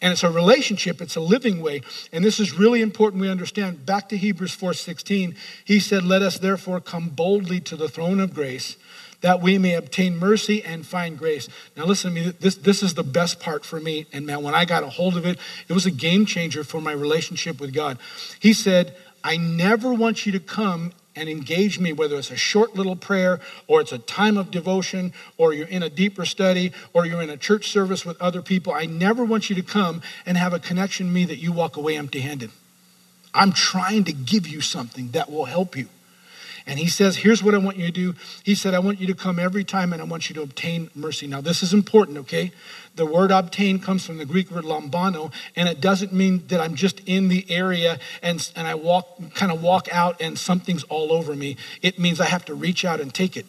And it's a relationship, it's a living way. And this is really important we understand. Back to Hebrews 4:16, he said, "Let us therefore come boldly to the throne of grace, that we may obtain mercy and find grace." Now listen to me, this, this is the best part for me. And man, when I got a hold of it, it was a game changer for my relationship with God. He said, I never want you to come and engage me, whether it's a short little prayer or it's a time of devotion or you're in a deeper study or you're in a church service with other people. I never want you to come and have a connection with me that you walk away empty handed. I'm trying to give you something that will help you. And he says, Here's what I want you to do. He said, I want you to come every time and I want you to obtain mercy. Now, this is important, okay? The word obtain comes from the Greek word lambano, and it doesn't mean that I'm just in the area and, and I walk, kind of walk out and something's all over me. It means I have to reach out and take it.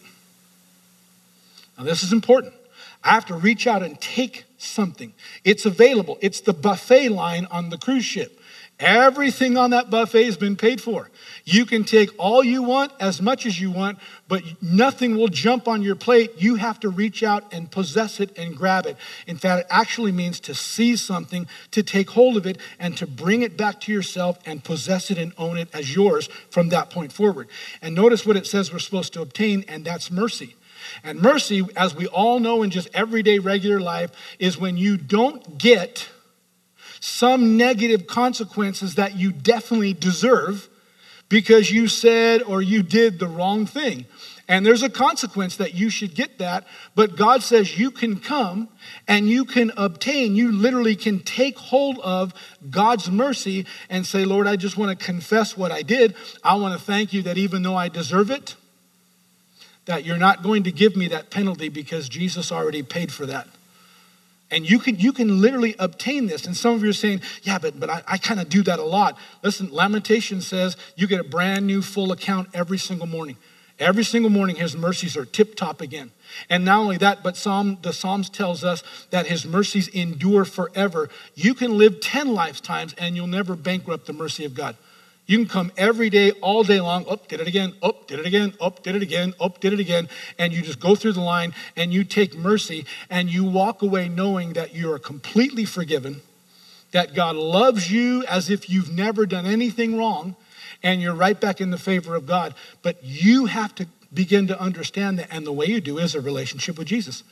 Now, this is important. I have to reach out and take something. It's available. It's the buffet line on the cruise ship. Everything on that buffet has been paid for. You can take all you want, as much as you want, but nothing will jump on your plate. You have to reach out and possess it and grab it. In fact, it actually means to seize something, to take hold of it, and to bring it back to yourself and possess it and own it as yours from that point forward. And notice what it says we're supposed to obtain, and that's mercy. And mercy, as we all know in just everyday regular life, is when you don't get some negative consequences that you definitely deserve because you said or you did the wrong thing. And there's a consequence that you should get that, but God says you can come and you can obtain, you literally can take hold of God's mercy and say, Lord, I just want to confess what I did. I want to thank you that even though I deserve it, that you're not going to give me that penalty because Jesus already paid for that. And you can, you can literally obtain this. And some of you are saying, yeah, but, but I, I kind of do that a lot. Listen, Lamentation says you get a brand new full account every single morning. Every single morning, his mercies are tip top again. And not only that, but Psalm, the Psalms tells us that his mercies endure forever. You can live 10 lifetimes and you'll never bankrupt the mercy of God. You can come every day, all day long. Up, did it again. Up, did it again. Up, did it again. Up, did it again. And you just go through the line and you take mercy and you walk away knowing that you are completely forgiven, that God loves you as if you've never done anything wrong, and you're right back in the favor of God. But you have to begin to understand that. And the way you do is a relationship with Jesus.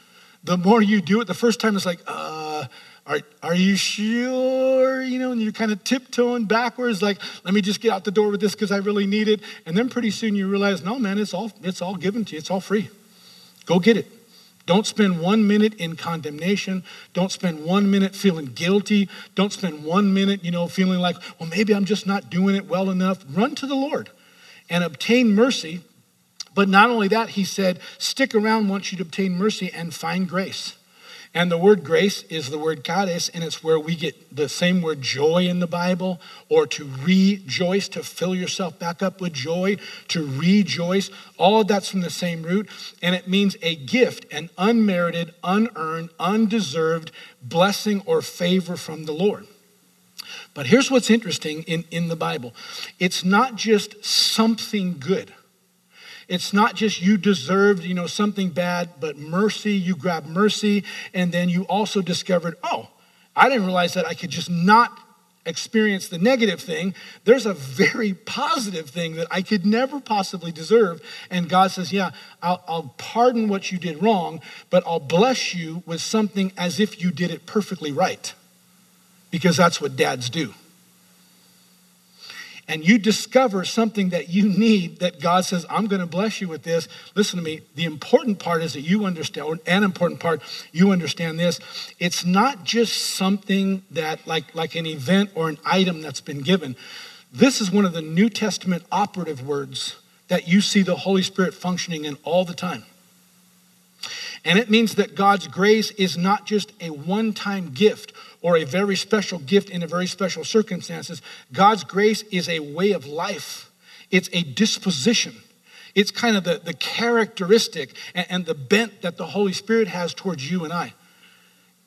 The more you do it, the first time it's like, uh, are, are you sure? You know, and you're kind of tiptoeing backwards, like, let me just get out the door with this because I really need it. And then pretty soon you realize, no, man, it's all, it's all given to you, it's all free. Go get it. Don't spend one minute in condemnation. Don't spend one minute feeling guilty. Don't spend one minute, you know, feeling like, well, maybe I'm just not doing it well enough. Run to the Lord and obtain mercy. But not only that, he said, stick around once you obtain mercy and find grace. And the word grace is the word charis, and it's where we get the same word joy in the Bible, or to rejoice, to fill yourself back up with joy, to rejoice. All of that's from the same root, and it means a gift, an unmerited, unearned, undeserved blessing or favor from the Lord. But here's what's interesting in, in the Bible it's not just something good. It's not just you deserved, you know, something bad, but mercy, you grabbed mercy, and then you also discovered, oh, I didn't realize that I could just not experience the negative thing. There's a very positive thing that I could never possibly deserve. And God says, Yeah, I'll, I'll, pardon what you did wrong, but I'll bless you with something as if you did it perfectly right. Because that's what dads do and you discover something that you need that God says, I'm going to bless you with this. Listen to me. The important part is that you understand, an important part, you understand this. It's not just something that, like, like an event or an item that's been given. This is one of the New Testament operative words that you see the Holy Spirit functioning in all the time. And it means that God's grace is not just a one time gift or a very special gift in a very special circumstances. God's grace is a way of life, it's a disposition. It's kind of the, the characteristic and, and the bent that the Holy Spirit has towards you and I.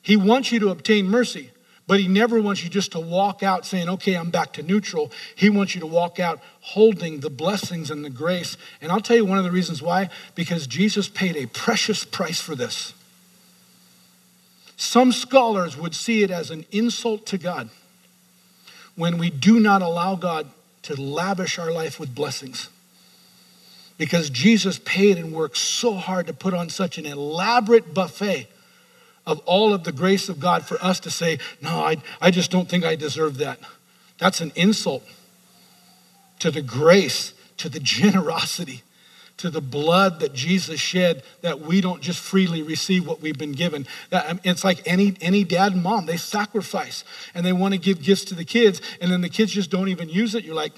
He wants you to obtain mercy, but he never wants you just to walk out saying, okay, I'm back to neutral. He wants you to walk out holding the blessings and the grace. And I'll tell you one of the reasons why because Jesus paid a precious price for this. Some scholars would see it as an insult to God when we do not allow God to lavish our life with blessings. Because Jesus paid and worked so hard to put on such an elaborate buffet of all of the grace of God for us to say, No, I, I just don't think I deserve that. That's an insult to the grace, to the *laughs* generosity, to the blood that Jesus shed that we don't just freely receive what we've been given. Um, it's like any, any dad and mom, they sacrifice and they want to give gifts to the kids, and then the kids just don't even use it. You're like,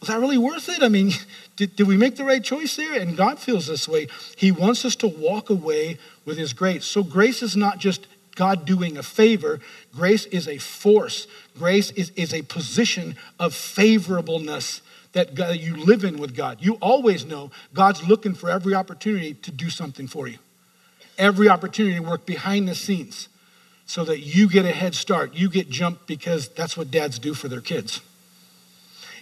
was that really worth it? I mean, *laughs* did, did we make the right choice there? And God feels this way. He wants us to walk away with His grace. So, grace is not just God doing a favor, grace is a force. Grace is, is a position of favorableness that God, you live in with God. You always know God's looking for every opportunity to do something for you, every opportunity to work behind the scenes so that you get a head start. You get jumped because that's what dads do for their kids.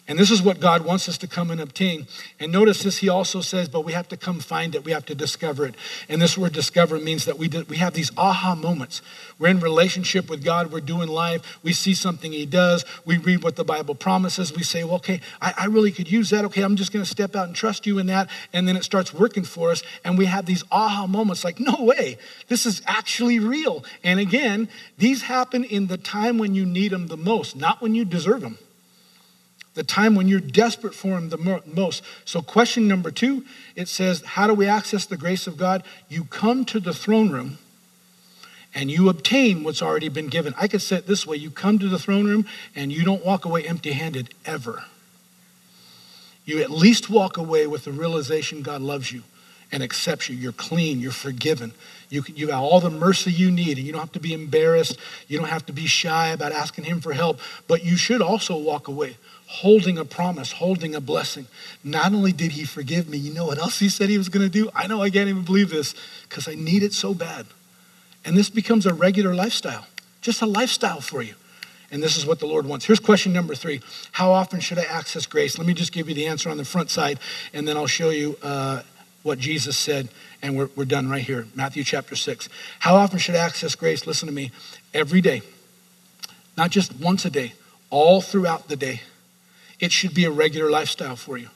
And this is what God wants us to come and obtain. And notice this, he also says, but we have to come find it. We have to discover it. And this word discover means that we, do, we have these aha moments. We're in relationship with God. We're doing life. We see something he does. We read what the Bible promises. We say, well, okay, I, I really could use that. Okay, I'm just going to step out and trust you in that. And then it starts working for us. And we have these aha moments like, no way, this is actually real. And again, these happen in the time when you need them the most, not when you deserve them the time when you're desperate for Him the most. So, question number two it says, How do we access the grace of God? You come to the throne room and you obtain what's already been given. I could say it this way you come to the throne room and you don't walk away empty handed ever. You at least walk away with the realization God loves you and accepts you. You're clean, you're forgiven. You, you have all the mercy you need, and you don't have to be embarrassed. You don't have to be shy about asking Him for help. But you should also walk away holding a promise, holding a blessing. Not only did he forgive me, you know what else he said he was going to do? I know I can't even believe this because I need it so bad. And this becomes a regular lifestyle, just a lifestyle for you. And this is what the Lord wants. Here's question number three How often should I access grace? Let me just give you the answer on the front side, and then I'll show you uh, what Jesus said, and we're, we're done right here. Matthew chapter 6. How often should I access grace? Listen to me. Every day, not just once a day, all throughout the day it should be a regular lifestyle for you.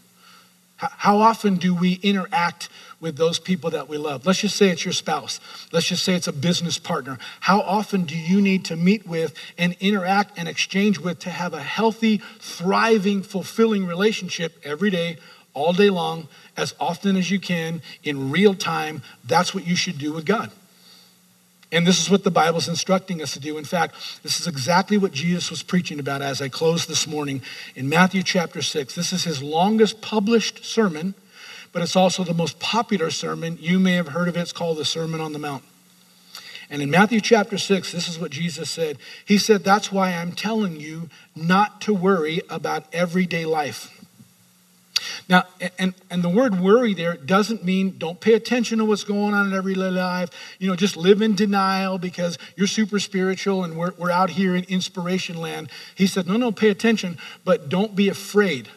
How often do we interact with those people that we love? Let's just say it's your spouse. Let's just say it's a business partner. How often do you need to meet with and interact and exchange with to have a healthy, thriving, fulfilling relationship every day, all day long, as often as you can, in real time? That's what you should do with God. And this is what the Bible is instructing us to do. In fact, this is exactly what Jesus was preaching about as I close this morning in Matthew chapter 6. This is his longest published sermon, but it's also the most popular sermon. You may have heard of it. It's called the Sermon on the Mount. And in Matthew chapter 6, this is what Jesus said. He said, That's why I'm telling you not to worry about everyday life. Now, and, and the word worry there doesn't mean don't pay attention to what's going on in everyday life. You know, just live in denial because you're super spiritual and we're, we're out here in inspiration land. He said, no, no, pay attention, but don't be afraid.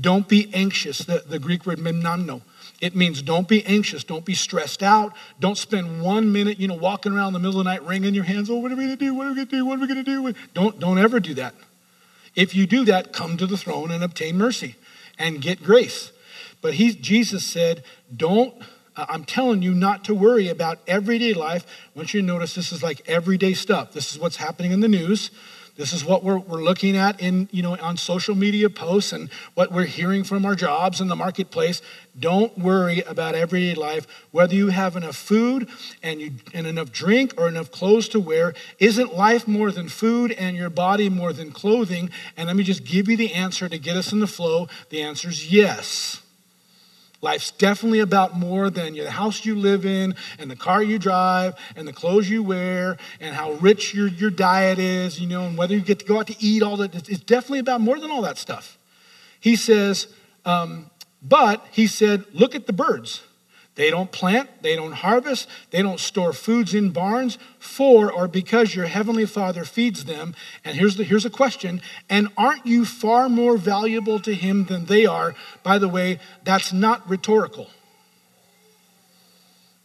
Don't be anxious. The, the Greek word merimnao. It means don't be anxious, don't be stressed out, don't spend one minute, you know, walking around in the middle of the night, wringing your hands. Oh, what are we gonna do? What are we gonna do? What are we gonna do? Don't don't ever do that. If you do that, come to the throne and obtain mercy and get grace. But he, Jesus said, Don't, I'm telling you not to worry about everyday life. I want you to notice this is like everyday stuff. This is what's happening in the news. This is what we're, we're looking at in, you know, on social media posts and what we're hearing from our jobs in the marketplace. Don't worry about everyday life. Whether you have enough food and, you, and enough drink or enough clothes to wear, isn't life more than food and your body more than clothing? And let me just give you the answer to get us in the flow. The answer is yes. Life's definitely about more than the house you live in and the car you drive and the clothes you wear and how rich your, your diet is, you know, and whether you get to go out to eat, all that. It's definitely about more than all that stuff. He says, um, but he said, look at the birds. They don't plant, they don't harvest, they don't store foods in barns for or because your heavenly Father feeds them. And here's, the, here's a question And aren't you far more valuable to Him than they are? By the way, that's not rhetorical.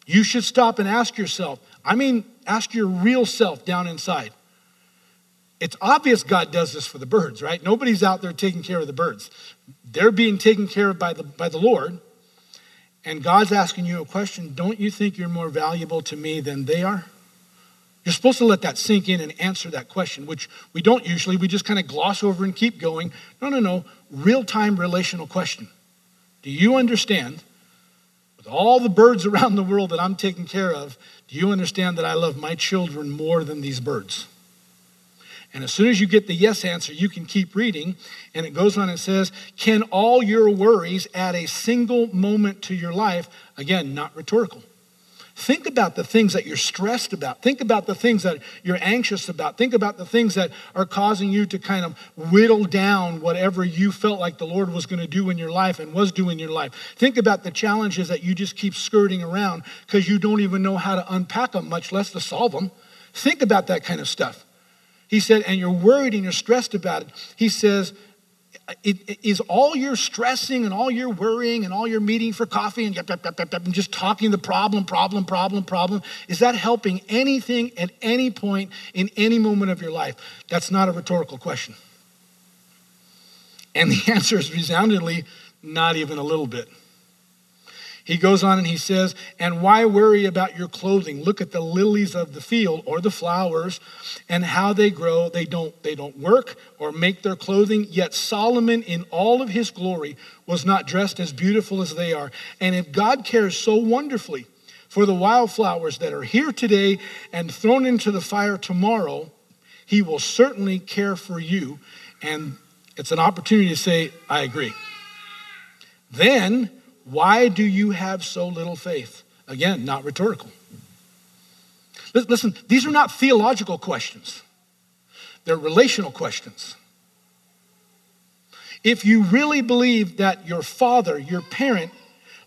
You should stop and ask yourself, I mean, ask your real self down inside. It's obvious God does this for the birds, right? Nobody's out there taking care of the birds. They're being taken care of by the, by the Lord and God's asking you a question, don't you think you're more valuable to me than they are? You're supposed to let that sink in and answer that question, which we don't usually. We just kind of gloss over and keep going. No, no, no. Real time relational question. Do you understand, with all the birds *laughs* around the world that I'm taking care of, do you understand that I love my children more than these birds? And as soon as you get the yes answer, you can keep reading. And it goes on and says, Can all your worries add a single moment to your life? Again, not rhetorical. Think about the things that you're stressed about. Think about the things that you're anxious about. Think about the things that are causing you to kind of whittle down whatever you felt like the Lord was going to do in your life and was doing in your life. Think about the challenges that you just keep skirting around because you don't even know how to unpack them, much less to solve them. Think about that kind of stuff. He said, and you're worried and you're stressed about it. He says, it, it, is all your stressing and all your worrying and all your meeting for coffee and, yep, yep, yep, and just talking the problem, problem, problem, problem, is that helping anything at any point in any moment of your life? That's not a rhetorical question. And the *laughs* answer is resoundingly not even a little bit. He goes on and he says, And why worry about your clothing? Look at the lilies of the field or the flowers and how they grow. They don't, they don't work or make their clothing. Yet Solomon, in all of his glory, was not dressed as beautiful as they are. And if God cares so wonderfully for the wildflowers that are here today and thrown into the fire tomorrow, he will certainly care for you. And it's an opportunity to say, I agree. Then, why do you have so little faith? Again, not rhetorical. Listen, these are not theological questions, they're relational questions. If you really believe that your father, your parent,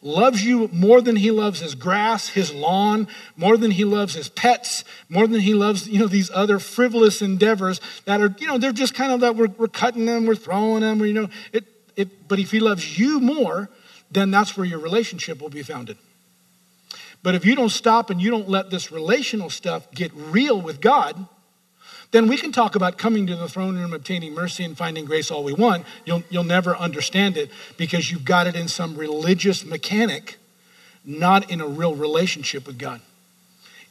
loves you more than he loves his grass, his lawn, more than he loves his pets, more than he loves, you know, these other frivolous endeavors that are, you know, they're just kind of that we're, we're cutting them, we're throwing them, or, you know, it, it, but if he loves you more, then that's where your relationship will be founded. But if you don't stop and you don't let this relational stuff get real with God, then we can talk about coming to the throne room, obtaining mercy, and finding grace all we want. You'll, you'll never understand it because you've got it in some religious mechanic, not in a real relationship with God.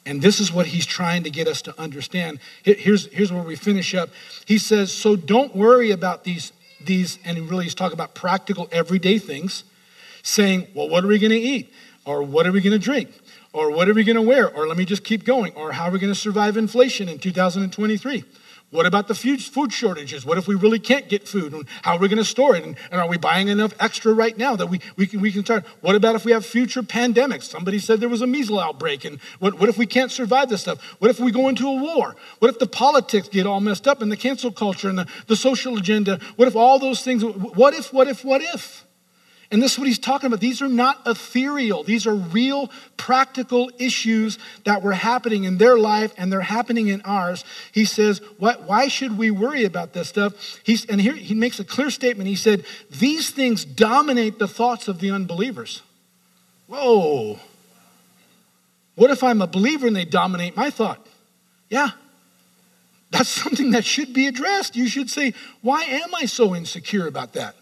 And this is what he's trying to get us to understand. Here's, here's where we finish up. He says, So don't worry about these, these, and he really he's talking about practical, everyday things saying, well, what are we going to eat? Or what are we going to drink? Or what are we going to wear? Or let me just keep going. Or how are we going to survive inflation in 2023? What about the food shortages? What if we really can't get food? And how are we going to store it? And, are we buying enough extra right now that we, we, can, we can start? What about if we have future pandemics? Somebody said there was a measles outbreak. And what, what if we can't survive this stuff? What if we go into a war? What if the politics get all messed up and the cancel culture and the, the social agenda? What if all those things? What if, what if, what if? And this is what he's talking about. These are not ethereal. These are real, practical issues that were happening in their life and they're happening in ours. He says, why, should we worry about this stuff? He's, and here he makes a clear statement. He said, These things dominate the thoughts of the unbelievers. Whoa. What if I'm a believer and they dominate my thought? Yeah. That's *laughs* something that should be addressed. You should say, Why am I so insecure about that?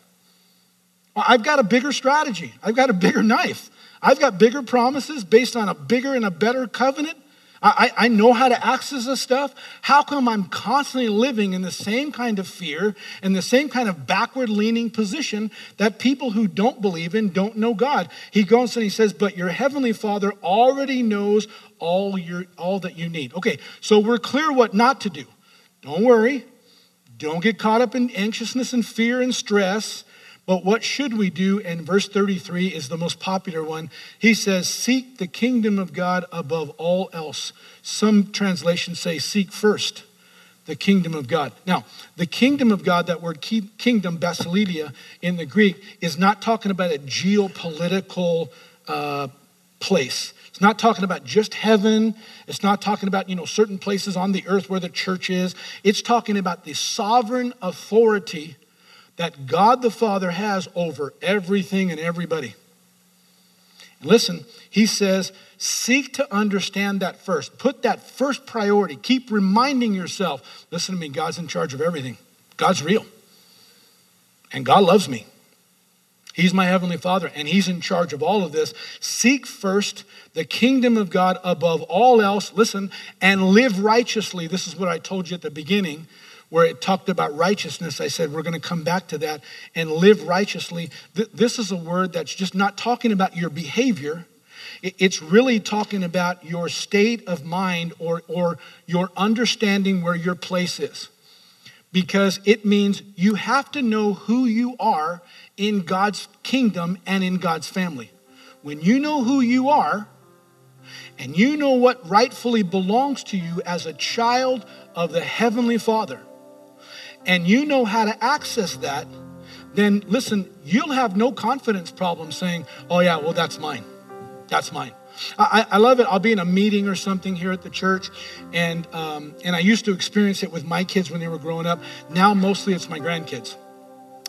I've got a bigger strategy. I've got a bigger knife. I've got bigger promises based on a bigger and a better covenant. I, I know how to access this stuff. How come I'm constantly living in the same kind of fear and the same kind of backward leaning position that people who don't believe in don't know God? He goes and he says, But your heavenly Father already knows all, your, all that you need. Okay, so we're clear what not to do. Don't worry. Don't get caught up in anxiousness and fear and stress. But what should we do? And verse 33 is the most popular one. He says, Seek the kingdom of God above all else. Some translations say, Seek first the kingdom of God. Now, the kingdom of God, that word kingdom, basileia in the Greek, is not talking about a geopolitical uh, place. It's not talking about just heaven. It's not talking about, you know, certain places on the earth where the church is. It's talking about the sovereign authority that God the Father has over everything and everybody. listen, he says, seek to understand that first. Put that first priority. Keep reminding yourself listen to me, God's in charge of everything, God's real. And God loves me. He's my heavenly Father, and He's in charge of all of this. Seek first the kingdom of God above all else, listen, and live righteously. This is what I told you at the beginning where it talked about righteousness, I said we're going to come back to that and live righteously. This is a word that's just not talking about your behavior. It's really talking about your state of mind or, or your understanding where your place is. Because it means you have to know who you are in God's kingdom and in God's family. When you know who you are, and you know what rightfully belongs to you as a child of the Heavenly Father, and you know how to access that, then listen, you'll have no confidence problem saying, oh, yeah, well, that's mine. That's mine. I, I, love it. I'll be in a meeting or something here at the church, and um, and I used to experience it with my kids when they were growing up. Now mostly it's my grandkids.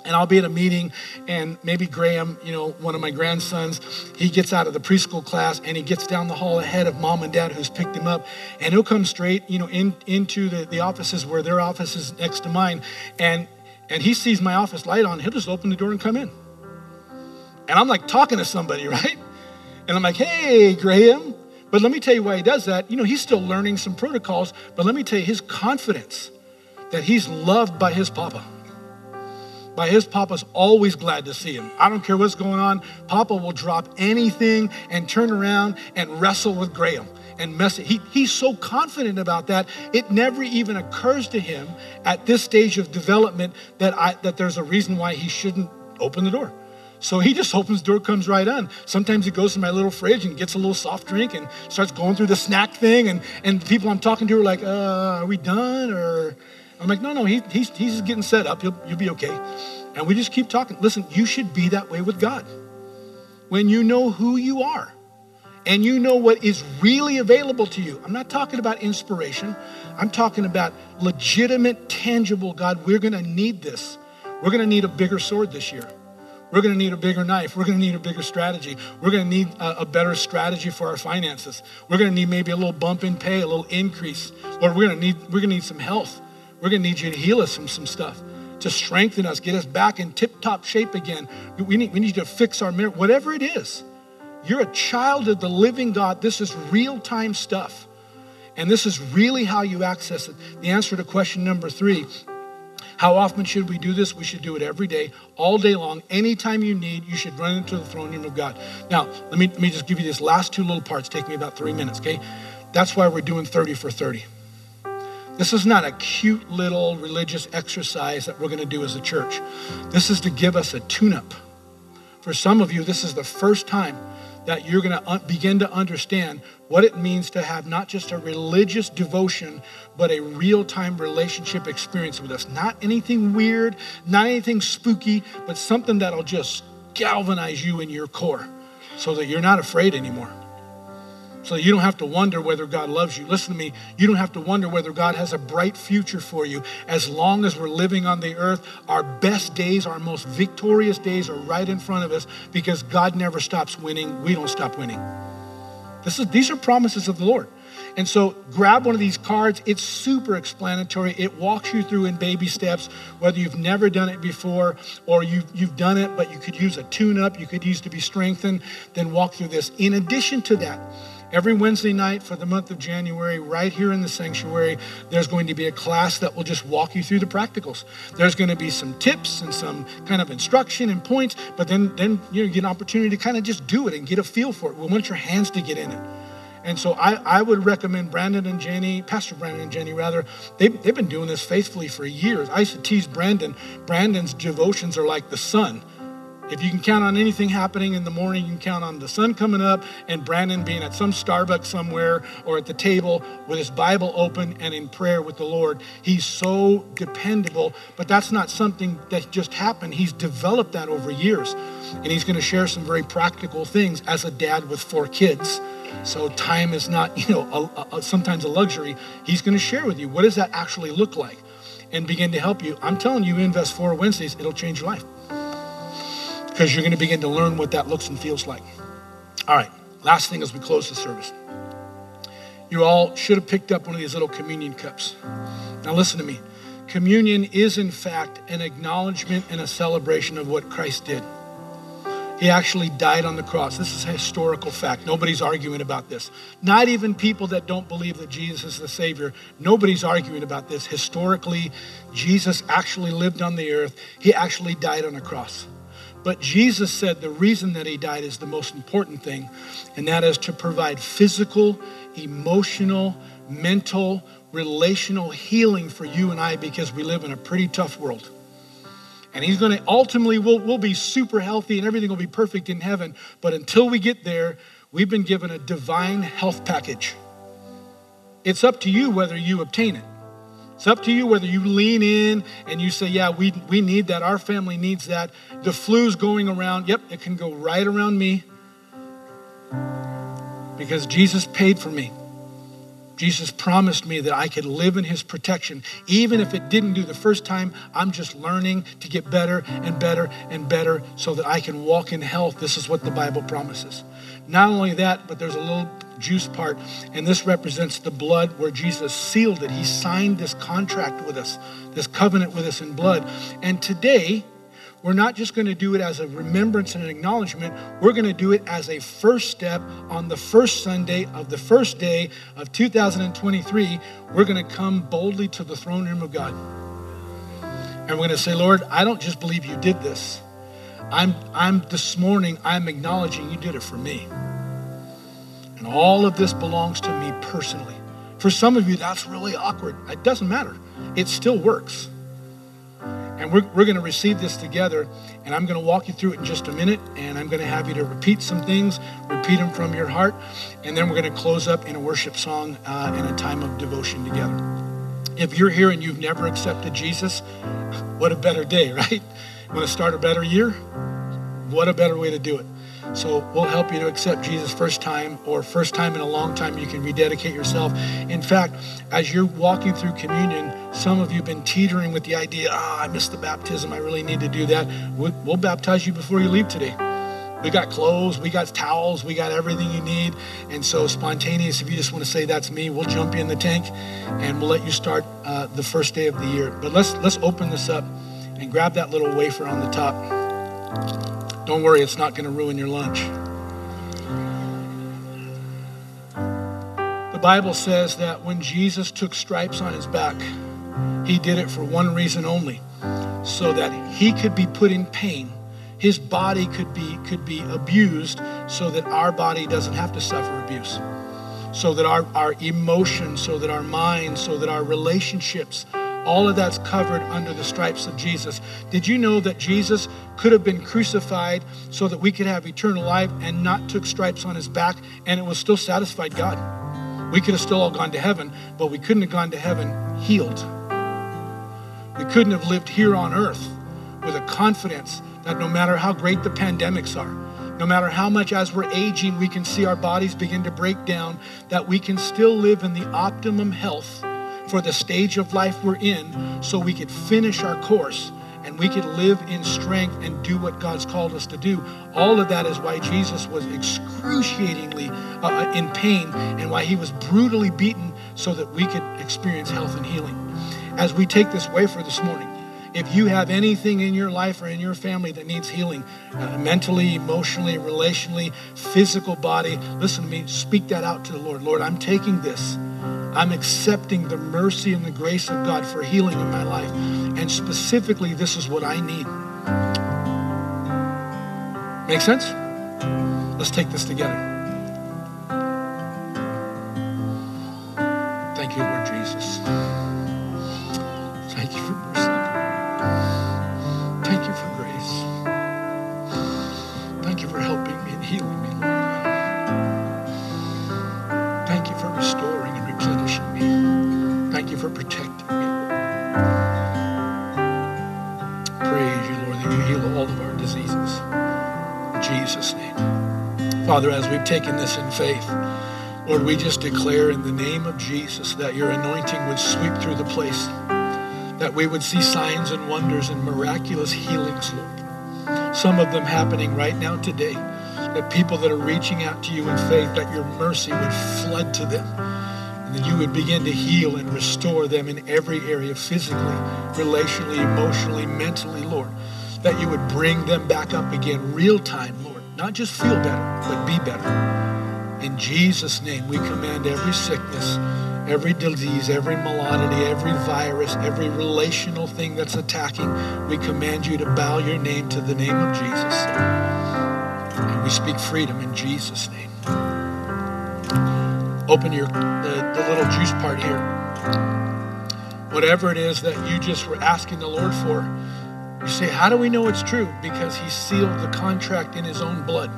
And I'll be at a meeting, and maybe Graham, you know, one of my grandsons, he gets out of the preschool class and he gets down the hall ahead of mom and dad who's picked him up, and he'll come straight, you know, in, into the, the offices where their office is next to mine, and and he sees my office light on, he'll just open the door and come in. And I'm like talking to somebody, *laughs* right? And I'm like, hey, Graham. But let me tell you why he does that. You know, he's still learning some protocols, but let me tell you his confidence that he's loved by his papa. By his papa's always glad to see him. I don't care what's going on. Papa will drop anything and turn around and wrestle with Graham and mess it. He, he's so confident about that, it never even occurs to him at this stage of development that, I, that there's a reason why he shouldn't open the door. So he just *laughs* opens the door, comes right on. Sometimes he goes to my little fridge and gets a little soft drink and starts going through the snack thing. And, and people I'm talking to are like, uh, are we done? Or I'm like, no, no, he, he's, he's getting set up. You'll, you'll be okay. And we just keep talking. Listen, you should be that way with God. When you know who you are and you know what is really available to you. I'm not talking about inspiration. I'm talking about legitimate, tangible God, we're going to need this. We're going to need a bigger sword this year. We're going to need a bigger knife. We're going to need a bigger strategy. We're going to need a, a, better strategy for our finances. We're going to need maybe a little bump in pay, a little increase. Or we're going to need we're going to need some health. We're going to need you to heal us from some stuff, to strengthen us, get us back in tip-top shape again. We need we need you to fix our mirror, whatever it is. You're a child of the living God. This is real-time stuff. And this is really how you access it. The answer to question number 3 how often should we do this? We should do it every day, all day long. Anytime you need, you should run into the throne room of God. Now, let me, let me just give you these last two little parts. Take me about three minutes, okay? That's why we're doing 30 for 30. This is not a cute little religious exercise that we're going to do as a church. This is to give us a tune up. For some of you, this is the first time that you're going to begin to understand what it means to have not just a religious devotion, but a real time relationship experience with us. Not anything weird, not anything spooky, but something that'll just galvanize you in your core so that you're not afraid anymore so you don't have to wonder whether God loves you. Listen to me. You don't have to wonder whether God has a bright future for you. As long as we're living on the earth, our best days, our most victorious days are right in front of us because God never stops winning. We don't stop winning. This is, these are promises of the Lord. And so grab one of these cards. It's super explanatory. It walks you through in baby steps, whether you've never done it before or you've, you've done it, but you could use a tune up, you could use to be strengthened, then walk through this. In addition to that, Every Wednesday night for the month of January, right here in the sanctuary, there's going to be a class that will just walk you through the practicals. There's going to be some tips and some kind of instruction and points, but then, then you, know, get an opportunity to kind of just do it and get a feel for it. We want your hands to get in it. And so I, I would recommend Brandon and Jenny, Pastor Brandon and Jenny rather, they, they've been doing this faithfully for years. I used to tease Brandon, Brandon's devotions are like the sun. If you can count on anything happening in the morning, you can count on the sun coming up and Brandon being at some Starbucks somewhere or at the table with his Bible open and in prayer with the Lord. He's so dependable, but that's not something that just happened. He's developed that over years. And he's going to share some very practical things as a dad with four kids. So time is not, *laughs* you know, a, a, sometimes a luxury. He's going to share with you what does that actually look like and begin to help you. I'm telling you, invest four Wednesdays, it'll change your life because you're going to begin to learn what that looks and feels like. All right, last thing as we close the service. You all should have picked up one of these little communion cups. Now, listen to me. Communion is, in fact, an acknowledgement and a celebration of what Christ did. He actually died on the cross. This is a historical fact. Nobody's arguing about this. Not even people that don't believe that Jesus is the Savior. Nobody's arguing about this. Historically, Jesus actually lived on the earth. He actually died on a cross. But Jesus said the reason that he died is the most important thing, and that is to provide physical, emotional, mental, relational healing for you and I because we live in a pretty tough world. And he's going to ultimately, we'll, we'll be super healthy and everything will be perfect in heaven. But until we get there, we've been given a divine health package. It's up to you whether you obtain it. It's up to you whether you lean in and you say, Yeah, we, we need that. Our family needs that. The flu's going around. Yep, it can go right around me. Because Jesus paid for me. Jesus promised me that I could live in his protection. Even if it didn't do the first time, I'm just learning to get better and better and better so that I can walk in health. This is what the Bible promises. Not only that, but there's a little juice part, and this represents the blood where Jesus sealed it. He signed this contract with us, this covenant with us in blood. And today, we're not just going to do it as a remembrance and an acknowledgement. We're going to do it as a first step on the first Sunday of the first day of 2023. We're going to come boldly to the throne room of God. And we're going to say, Lord, I don't just believe you did this. I'm, I'm this morning, I'm acknowledging you did it for me. And all of this belongs to me personally. For some of you, that's really awkward. It doesn't matter, it still works. And we're, we're going to receive this together, and I'm going to walk you through it in just a minute, and I'm going to have you to repeat some things, repeat them from your heart, and then we're going to close up in a worship song uh, in a time of devotion together. If you're here and you've never accepted Jesus, what a better day, *laughs* right? Want to start a better year? What a better way to do it. So we'll help you to accept Jesus first time or first time in a long time. You can rededicate yourself. In fact, as you're walking through communion, some of you have been teetering with the idea, ah, oh, I missed the baptism. I really need to do that. We'll, we'll baptize you before you leave today. We got clothes, we got towels, we got everything you need. And so, spontaneous, if you just want to say that's me, we'll jump you in the tank and we'll let you start uh, the first day of the year. But let's let's open this up and grab that little wafer on the top. Don't worry, it's not going to ruin your lunch. The Bible says that when Jesus took stripes on his back, he did it for one reason only so that he could be put in pain. His body could be, could be abused so that our body doesn't have to suffer abuse. So that our, our emotions, so that our minds, so that our relationships, all of that's covered under the stripes of Jesus. Did you know that Jesus could have been crucified so that we could have eternal life and not took stripes on his back and it was still satisfied God? We could have still all gone to heaven, but we couldn't have gone to heaven healed. We couldn't have lived here on earth with a confidence that no matter how great the pandemics are, no matter how much as we're aging we can see our bodies begin to break down, that we can still live in the optimum health for the stage of life we're in so we could finish our course and we could live in strength and do what God's called us to do. All of that is why Jesus was excruciatingly uh, uh, in pain and why he was brutally beaten so that we could experience health and healing. As we take this wafer this morning, if you have anything in your life or in your family that needs healing, uh, mentally, emotionally, relationally, physical body, listen to me, speak that out to the Lord. Lord, I'm taking this I'm accepting the mercy and the grace of God for healing in my life. And specifically, this is what I need. Make sense? Let's take this together. We've taken this in faith, Lord, we just declare in the name of Jesus that your anointing would sweep through the place, that we would see signs and wonders and miraculous healings, Lord. Some of them happening right now today. That people that are reaching out to you in faith, that your mercy would flood to them and that you would begin to heal and restore them in every area, physically, relationally, emotionally, mentally, Lord. That you would bring them back up again, real time, Lord. Not just feel better, but be better. In Jesus' name, we command every sickness, every disease, every malady, every virus, every relational thing that's attacking, we command you to bow your name to the name of Jesus. And we speak freedom in Jesus' name open your the, the little juice part here. Whatever it is that you just were asking the Lord for, you say, How do we know it's true? Because He sealed the contract in His own blood.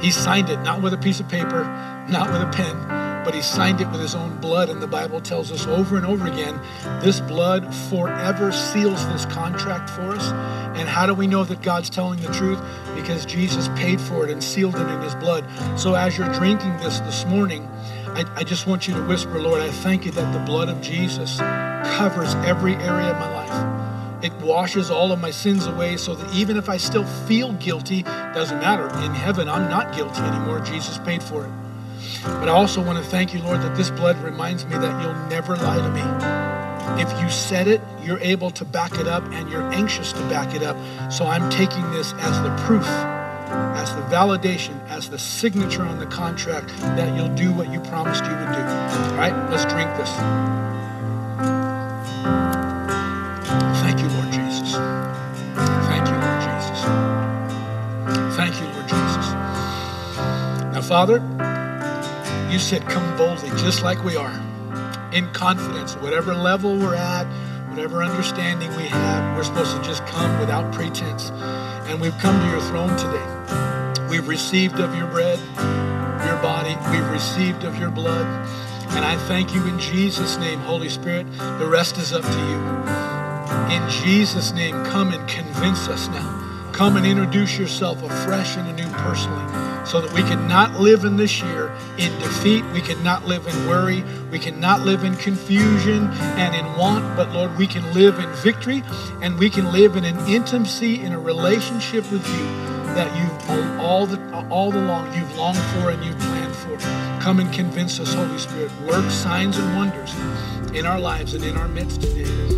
He signed it, not with a piece of paper, not with a pen, but he signed it with his own blood. And the Bible tells us over and over again this blood forever seals this contract for us. And how do we know that God's telling the truth? Because Jesus paid for it and sealed it in his blood. So as you're drinking this this morning, I, I just want you to whisper, Lord, I thank you that the blood of Jesus covers every area of my life. It washes all of my sins away so that even if I still feel guilty, doesn't matter. In heaven, I'm not guilty anymore. Jesus paid for it. But I also want to thank you, Lord, that this blood reminds me that you'll never lie to me. If you said it, you're able to back it up and you're anxious to back it up. So I'm taking this as the proof as the validation, as the signature on the contract that you'll do what you promised you would do. All right, let's drink this. Father, you said, come boldly, just like we are, in confidence, whatever level we're at, whatever understanding we have, we're supposed to just come without pretense. And we've come to your throne today. We've received of your bread, your body. We've received of your blood. And I thank you in Jesus' name, Holy Spirit. The rest is up to you. In Jesus' name, come and convince us now. Come and introduce yourself afresh and anew personally so that we can not live in this year in defeat. We can not live in worry. We can not live in confusion and in want, but Lord, we can live in victory and we can live in an intimacy, in a relationship with you that you've all the all the long you've longed for and you've planned for. Come and convince us, Holy Spirit. Work signs and wonders in our lives and in our midst today.